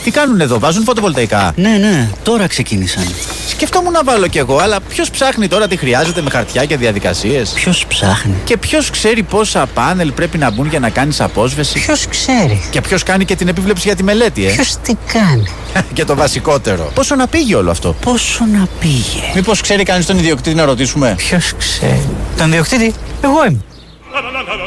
Τι κάνουν εδώ, βάζουν φωτοβολταϊκά; Ναι, ναι, τώρα ξεκίνησαν. Σκεφτόμουν να βάλω κι εγώ, αλλά ποιος ψάχνει τώρα τι χρειάζεται με χαρτιά και διαδικασίες; Ποιος ψάχνει; Και ποιος ξέρει πόσα πάνελ πρέπει να μπουν για να κάνεις απόσβεση; Ποιος ξέρει; Και ποιος κάνει και την επίβλεψη για τη μελέτη, ε; Ποιος τι κάνει; και το βασικότερο. Πόσο να πήγε όλο αυτό; Πόσο να πήγε; Μήπως ξέρει κανείς τον ιδιοκτήτη να ρωτήσουμε; Ποιος ξέρει; Τον διοκτήτη, εγώ είμαι.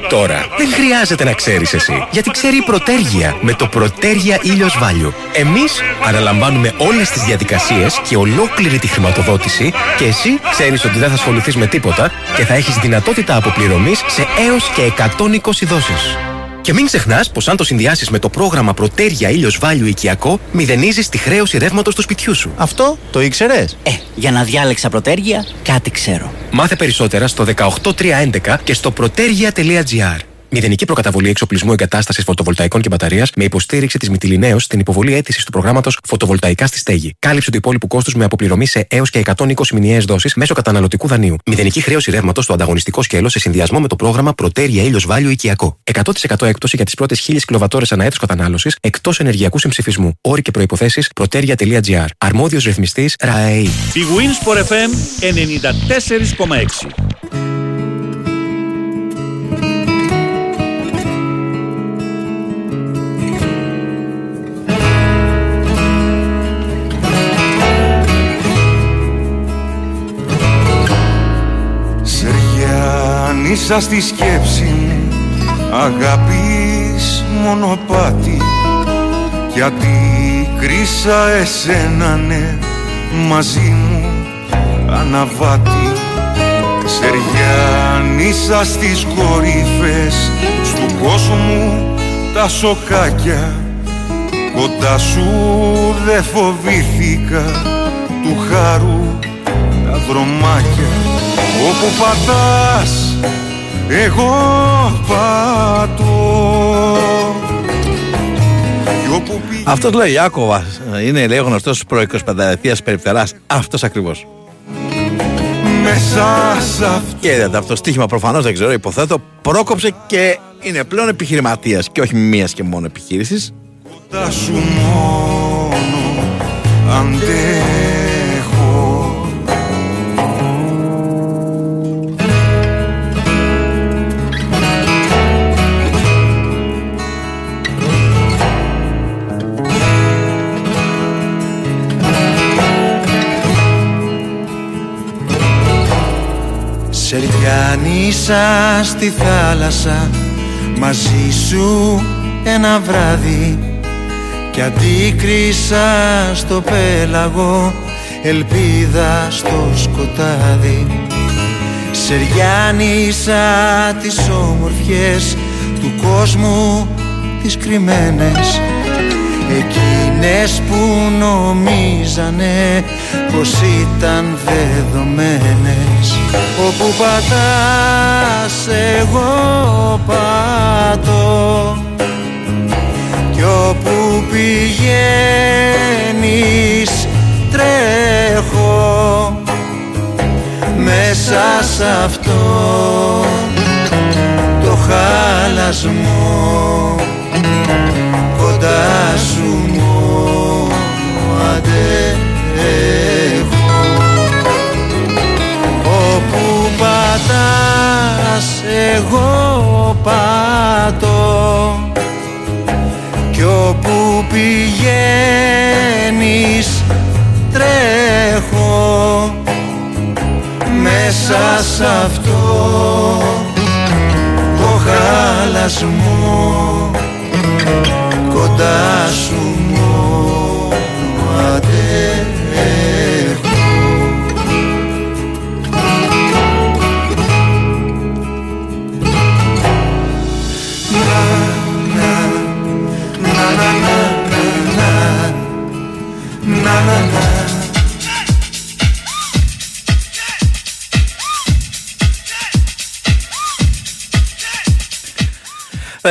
Τώρα δεν χρειάζεται να ξέρεις εσύ, γιατί ξέρει η Πρωτέργεια με το Πρωτέργεια Ήλιος Value. Εμείς αναλαμβάνουμε όλες τις διαδικασίες και ολόκληρη τη χρηματοδότηση και εσύ ξέρεις ότι δεν θα ασχοληθείς με τίποτα και θα έχεις δυνατότητα αποπληρωμής σε έως και 120 δόσεις. Και μην ξεχνάς πως αν το συνδυάσεις με το πρόγραμμα Πρωτέργεια Ήλιος Value Οικιακό, μηδενίζεις τη χρέωση ρεύματος του σπιτιού σου. Αυτό το ήξερες; Ε, για να διάλεξα πρωτέργεια, κάτι ξέρω. Μάθε περισσότερα στο 18311 και στο protergia.gr. Μηδενική προκαταβολή εξοπλισμού εγκατάστασης φωτοβολταϊκών και μπαταρίας με υποστήριξη της Μυτιλινέω στην υποβολή αίτησης του προγράμματος Φωτοβολταϊκά στη Στέγη. Κάλυψη του υπόλοιπου κόστους με αποπληρωμή σε έως και 120 μηνιαίες δόσεις μέσω καταναλωτικού δανείου. Μηδενική χρέωση ρεύματος στο ανταγωνιστικό σκέλο σε συνδυασμό με το πρόγραμμα Πρωτέρια Ήλιος Βάλιο Οικιακό. 100% έκπτωση για τις πρώτες 1000 κιλοβατόρες ανά έτος κατανάλωσης εκτός ενεργειακού συμψηφισμού. Όροι και προποθέσει proteria.gr. Αρμόδιος ρυθμιστής ΡΑΕΗ. Η Winsport FM 94,6. Σεριάνισα στη σκέψη μου αγάπης μονοπάτι. Κι αντίκρισα εσένα ναι μαζί μου αναβάτη. Σεριάνισα στις κορυφές του κόσμου τα σοκάκια. Κοντά σου δε φοβήθηκα του χάρου τα δρομάκια Όπου πατάς εγώ πατώ Κι όπου Αυτός λέει Ιάκωβα. Είναι λέει ο γνωστός προ 25 περιφτεράς. Αυτός ακριβώς. μέσα σ' αυτό Και αυτό στοίχημα προφανώς δεν ξέρω, υποθέτω, πρόκοψε και είναι πλέον επιχειρηματίας και όχι μίας και μόνο επιχείρησης. κοντά σου μόνο αντέχω Σεριάνισα στη θάλασσα μαζί σου ένα βράδυ. Κι αντίκρισα στο πέλαγο ελπίδα στο σκοτάδι. Σεριάνισα τις όμορφιες του κόσμου τις κρυμμένες. Εκείνες που νομίζανε πως ήταν δεδομένες Όπου πατάς εγώ πατώ. Κι όπου πηγαίνεις τρέχω Μέσα σ' αυτό το χάλασμο κοντά σου πατάς εγώ πατώ Κι όπου πηγαίνεις τρέχω Μέσα σ' αυτό. Το χάλασμο κοντά σου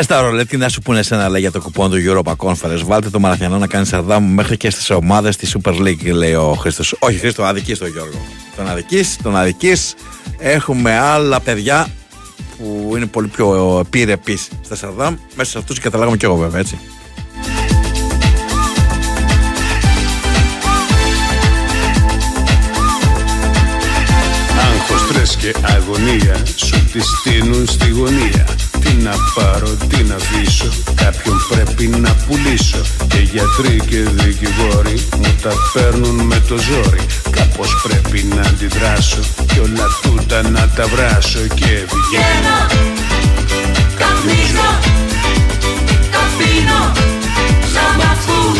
Πες τα ρολέ, τι να σου πούνε εσένα λέει για το κουπόν του Europa Conference. Βάλτε το Μαραθιανό να κάνεις σαρδάμ μέχρι και στις ομάδες της Super League, λέει ο Χρήστος. Όχι, Χρήστο, αδική τον Γιώργο. Τον αδική, τον αδική. Έχουμε άλλα παιδιά που είναι πολύ πιο επίρρεπεί στα σαρδάμ. Μέσα σε αυτούς καταλάβαμε κι εγώ βέβαια, έτσι. Άγχος, στρες και αγωνία Σου τη στείνουν στη γωνία Τι να πάρω, τι να αφήσω Κάποιον πρέπει να πουλήσω. Και γιατροί και δικηγόροι Μου τα παίρνουν με το ζόρι. Κάπως πρέπει να αντιδράσω. Κι όλα τούτα να τα βράσω. Και βγαίνω Καπνίζω Καπίνω Ζαμαφού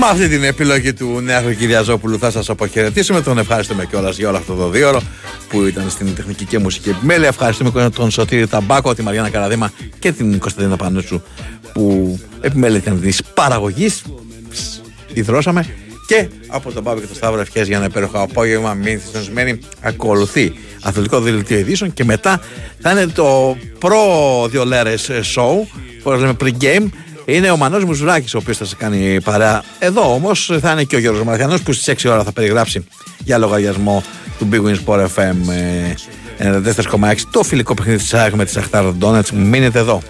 Με αυτή την επιλογή του Νέαρχου Κυριαζόπουλου θα σας αποχαιρετήσουμε. Τον ευχαριστούμε κιόλας για όλο αυτό το δύο ώρο που ήταν στην τεχνική και μουσική επιμέλεια. Ευχαριστούμε και τον Σωτήρη Ταμπάκο, τη Μαριάννα Καραδίμα και την Κωνσταντίνα Πανούτσου που επιμέληκαν της παραγωγής. Ιδρώσαμε και από τον Πάπη και τον Σταύρο ευχές για ένα υπέροχο απόγευμα. Μην συντονισμένοι. Ακολουθεί αθλητικό δελτίο ειδήσεων και μετά θα είναι το προ δύο λέρες show, που λέμε pre-game, είναι ο Μανώλης Μουζουράκης ο οποίος θα σε κάνει παρέα. Εδώ όμως θα είναι και ο Γιώργος Μαραθιανός που στις 6 ώρα θα περιγράψει για λογαριασμό του Big Win Sport FM ε, 94,6 το φιλικό παιχνίδι της ΑΕΚ με τη Σαχτάρ Ντόνετς. Μείνετε εδώ.